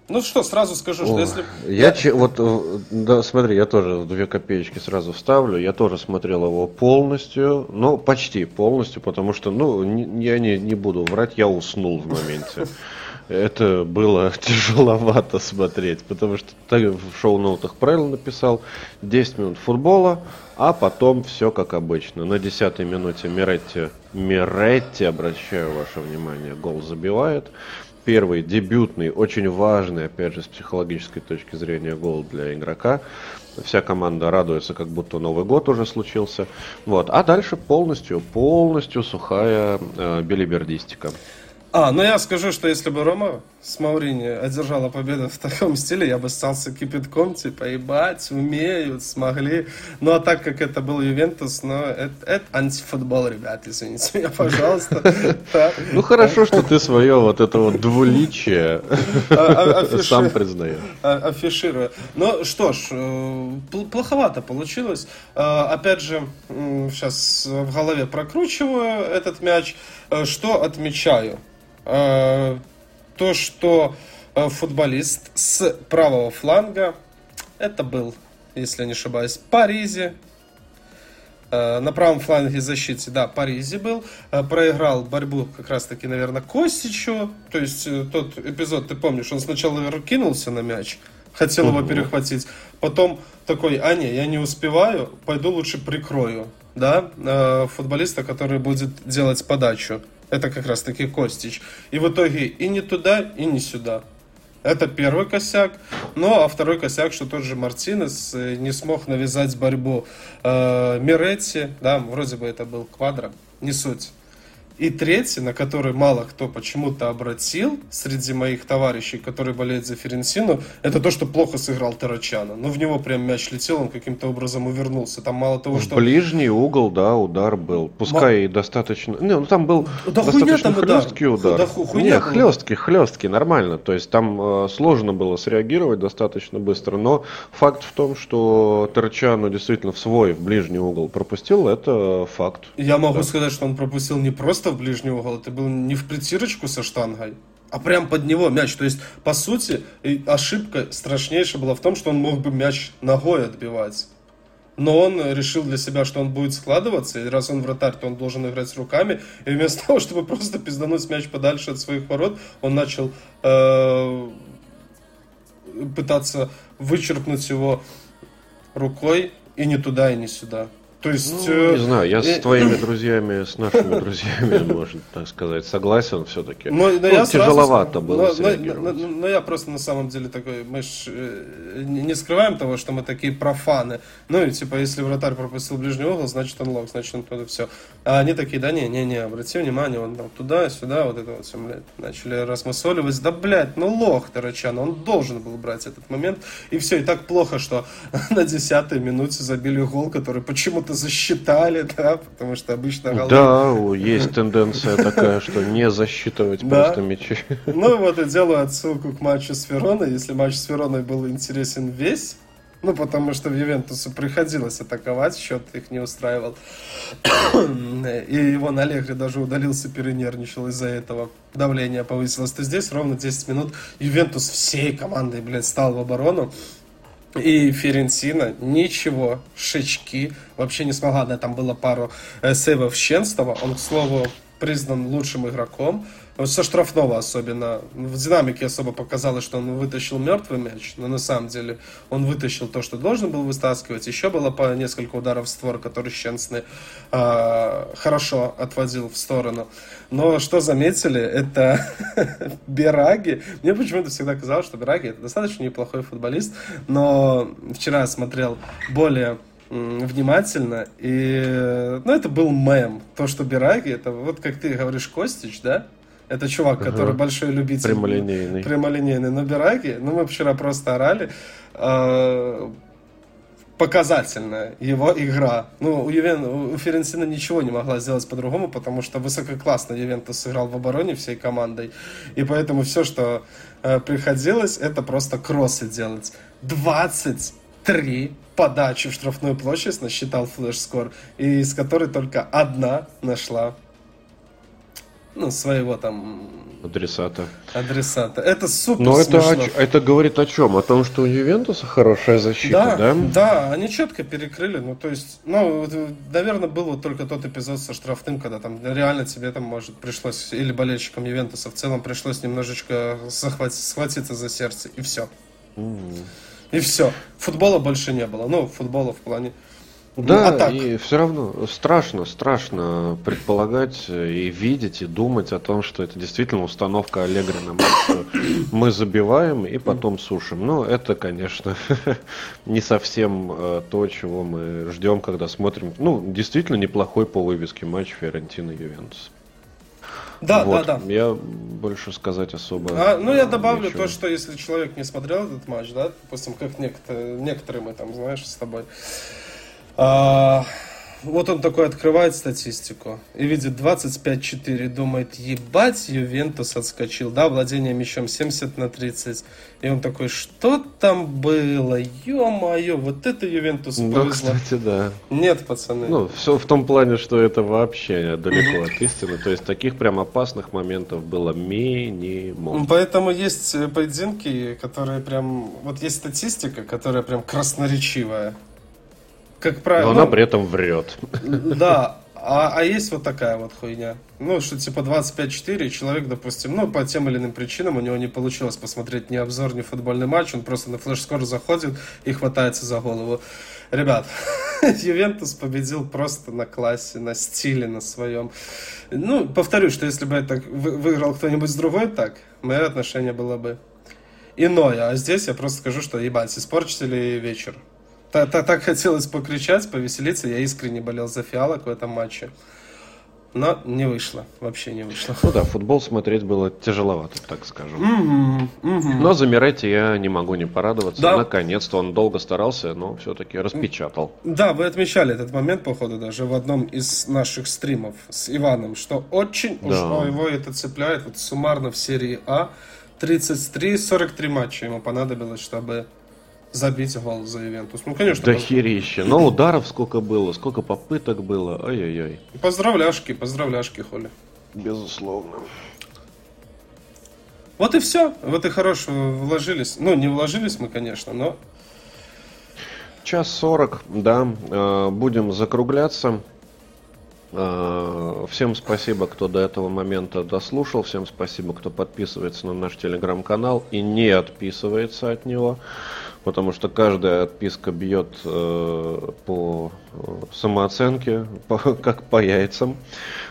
Ну что, сразу скажу, что О, если... Я, я... вот, э, да, смотри, я тоже две копеечки сразу вставлю. Я тоже смотрел его полностью, ну, почти полностью, потому что, ну, не, я не, не буду врать, я уснул в моменте. Это было [laughs] тяжеловато смотреть, потому что ты в шоу-ноутах правильно написал, 10 минут футбола, а потом все как обычно. На 10 минуте Миретти, Миретти, обращаю ваше внимание, гол забивает первый дебютный, очень важный, опять же, с психологической точки зрения, гол для игрока. Вся команда радуется, как будто Новый год уже случился. Вот. А дальше полностью, полностью сухая э, билибердистика. А, ну я скажу, что если бы Рома с Маурини одержала победу в таком стиле, я бы стался кипятком, типа, ебать, умеют, смогли. Ну, а так как это был Ювентус, ну, это, это антифутбол, ребят, извините меня, пожалуйста. [laughs] Ну, хорошо, что ты свое вот это вот двуличие а, а, сам признаешь. Афиширую. Ну, что ж, э, плоховато получилось. Э, опять же, сейчас в голове прокручиваю этот мяч. Э, что отмечаю? То, что э, футболист с правого фланга, это был, если не ошибаюсь, Паризи, э, на правом фланге защиты, да, Паризи был, э, проиграл борьбу как раз-таки, наверное, Костичу, то есть тот эпизод, ты помнишь, он сначала кинулся на мяч, хотел его перехватить, потом такой, а не, я не успеваю, пойду лучше прикрою, да, футболиста, который будет делать подачу. Это как раз таки Костич. И в итоге и не туда, и не сюда. Это первый косяк. Ну, а второй косяк, что тот же Мартинес э, не смог навязать борьбу э, Миретти. Да, вроде бы это был Квадро. Не суть. И третий, на который мало кто почему-то обратил среди моих товарищей, которые болеют за Ференсину, это то, что плохо сыграл Тарачана. Ну, в него прям мяч летел, он каким-то образом увернулся. Там мало того, что... В ближний угол, да, удар был. Пускай Ма... и достаточно... Не, ну там был да достаточно хлесткий удар. Да, ху, Не, хлесткий, хлесткий, нормально. То есть там э, сложно было среагировать достаточно быстро. Но факт в том, что Тарачану действительно в свой, в ближний угол пропустил, это факт. Я могу да. сказать, что он пропустил не просто в ближний угол, это был не в притирочку со штангой, а прям под него мяч. То есть, по сути, ошибка страшнейшая была в том, что он мог бы мяч ногой отбивать. Но он решил для себя, что он будет складываться, и раз он вратарь, то он должен играть с руками. И вместо того, чтобы просто пиздануть мяч подальше от своих ворот, он начал э, пытаться вычерпнуть его рукой и не туда, и не сюда. То есть... Ну, э, не знаю, я э, с твоими друзьями, с нашими [laughs] друзьями, можно так сказать, согласен все-таки. Но, но ну, я тяжеловато сразу, было но, но, но, но я просто на самом деле такой, мы ж э, не скрываем того, что мы такие профаны. Ну и типа, если вратарь пропустил ближний угол, значит он лог, значит он туда все. А они такие, да не, не, не, обрати внимание, он там туда, сюда, вот это вот все, блядь, начали размусоливать. Да, блядь, ну лох Тарачан, он должен был брать этот момент. И все, и так плохо, что [laughs] на десятой минуте забили гол, который почему-то это засчитали, [laughs] да, потому что обычно голы... Да, есть тенденция такая, что не засчитывать [laughs] просто мячи. Ну вот и делаю отсылку к матчу с Вероной. Если матч с Вероной был интересен весь, ну, потому что в Ювентусу приходилось атаковать, счет их не устраивал. [coughs] И его на Аллегри даже удалился, перенервничал из-за этого. Давление повысилось. То здесь ровно 10 минут Ювентус всей командой, блядь, стал в оборону. И Ференсина ничего, шички вообще не смогла. Да, там было пару э, сейвов Щенстова. Он, к слову, признан лучшим игроком со штрафного особенно. В динамике особо показалось, что он вытащил мертвый мяч, но на самом деле он вытащил то, что должен был вытаскивать. Еще было по несколько ударов в створ, которые Щенсный э, хорошо отводил в сторону. Но что заметили, это [laughs] Бераги. Мне почему-то всегда казалось, что Бераги это достаточно неплохой футболист, но вчера смотрел более внимательно, и ну, это был мем. То, что Бераги, это вот как ты говоришь, Костич, да? Это чувак, который uh-huh. большой любитель. Прямолинейный. Прямолинейный Набираги. Ну, мы вчера просто орали. Э, показательная его игра. Ну, у, Ювен... у Ференсина ничего не могла сделать по-другому, потому что высококлассно Ювентус сыграл в обороне всей командой. И поэтому все, что э, приходилось, это просто кроссы делать. 23 подачи в штрафную площадь насчитал флеш-скор, из которой только одна нашла ну, своего там... Адресата. Адресата. Это супер Но это, о, это говорит о чем? О том, что у Ювентуса хорошая защита, да? Да, да они четко перекрыли. Ну, то есть, ну, наверное, был вот только тот эпизод со штрафным, когда там реально тебе там, может, пришлось, или болельщикам Ювентуса в целом пришлось немножечко захватить, схватиться за сердце, и все. Mm. И все. Футбола больше не было. Ну, футбола в плане да, ну, а и все равно страшно, страшно предполагать и видеть, и думать о том, что это действительно установка Аллегри на матч. Мы забиваем и потом сушим. Но это, конечно, [laughs] не совсем э, то, чего мы ждем, когда смотрим. Ну, действительно неплохой по вывеске матч Фиорентина Ювентус. Да, вот. да, да. Я больше сказать особо. А, ну, я добавлю ничего. то, что если человек не смотрел этот матч, да, допустим, как некоторые, некоторые мы там, знаешь, с тобой. А, вот он такой открывает статистику и видит 25-4, думает, ебать, Ювентус отскочил, да, владение мячом 70 на 30. И он такой, что там было? Ё-моё, вот это Ювентус повезло. Ну, кстати, да. Нет, пацаны. Ну, все в том плане, что это вообще далеко от истины. То есть таких прям опасных моментов было минимум. Поэтому есть поединки, которые прям... Вот есть статистика, которая прям красноречивая как правило. Но она ну, при этом врет. Да, а, а есть вот такая вот хуйня. Ну, что типа 25-4, человек, допустим, ну, по тем или иным причинам у него не получилось посмотреть ни обзор, ни футбольный матч, он просто на флеш-скор заходит и хватается за голову. Ребят, [laughs] Ювентус победил просто на классе, на стиле, на своем. Ну, повторю, что если бы это выиграл кто-нибудь с другой так, мое отношение было бы иное. А здесь я просто скажу, что, ебать, испортили вечер. Так, хотелось покричать, повеселиться. Я искренне болел за фиалок в этом матче. Но не вышло, вообще не вышло. Ну да, футбол смотреть было тяжеловато, так скажем. Угу, угу. Но за Миретти я не могу не порадоваться. Да. Наконец-то он долго старался, но все-таки распечатал. Да, вы отмечали этот момент, походу, даже в одном из наших стримов с Иваном, что очень да. уж его это цепляет. Вот суммарно в серии А 33-43 матча ему понадобилось, чтобы забить гол за Ивентус. Ну, конечно. Да херище. Но ударов сколько было, сколько попыток было. Ай-яй-яй. Поздравляшки, поздравляшки, Холи. Безусловно. Вот и все. Вот и хорошо вложились. Ну, не вложились мы, конечно, но... Час сорок, да. Э, будем закругляться. Э, всем спасибо, кто до этого момента дослушал. Всем спасибо, кто подписывается на наш телеграм-канал и не отписывается от него потому что каждая отписка бьет э, по э, самооценке, [laughs] по, как по яйцам.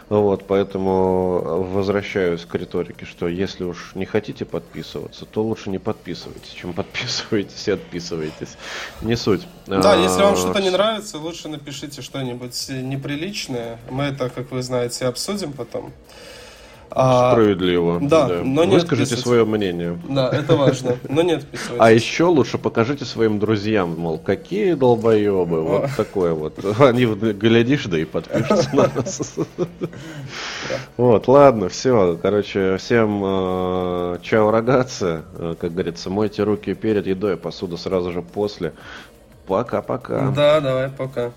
Вот, поэтому возвращаюсь к риторике, что если уж не хотите подписываться, то лучше не подписывайтесь, чем [laughs] подписывайтесь и отписывайтесь. Не суть. Да, а, если вам что-то не нравится, лучше напишите что-нибудь неприличное. Мы это, как вы знаете, обсудим потом. А, Справедливо. Да, да. но не Выскажите свое мнение. Да, это важно, но не отписывайтесь. А еще лучше покажите своим друзьям, мол, какие долбоебы, вот такое вот. Они, глядишь, да и подпишутся на нас. Вот, ладно, все. Короче, всем э, чао, рогатцы. Э, как говорится, мойте руки перед едой, посуду сразу же после. Пока-пока. Да, давай, пока.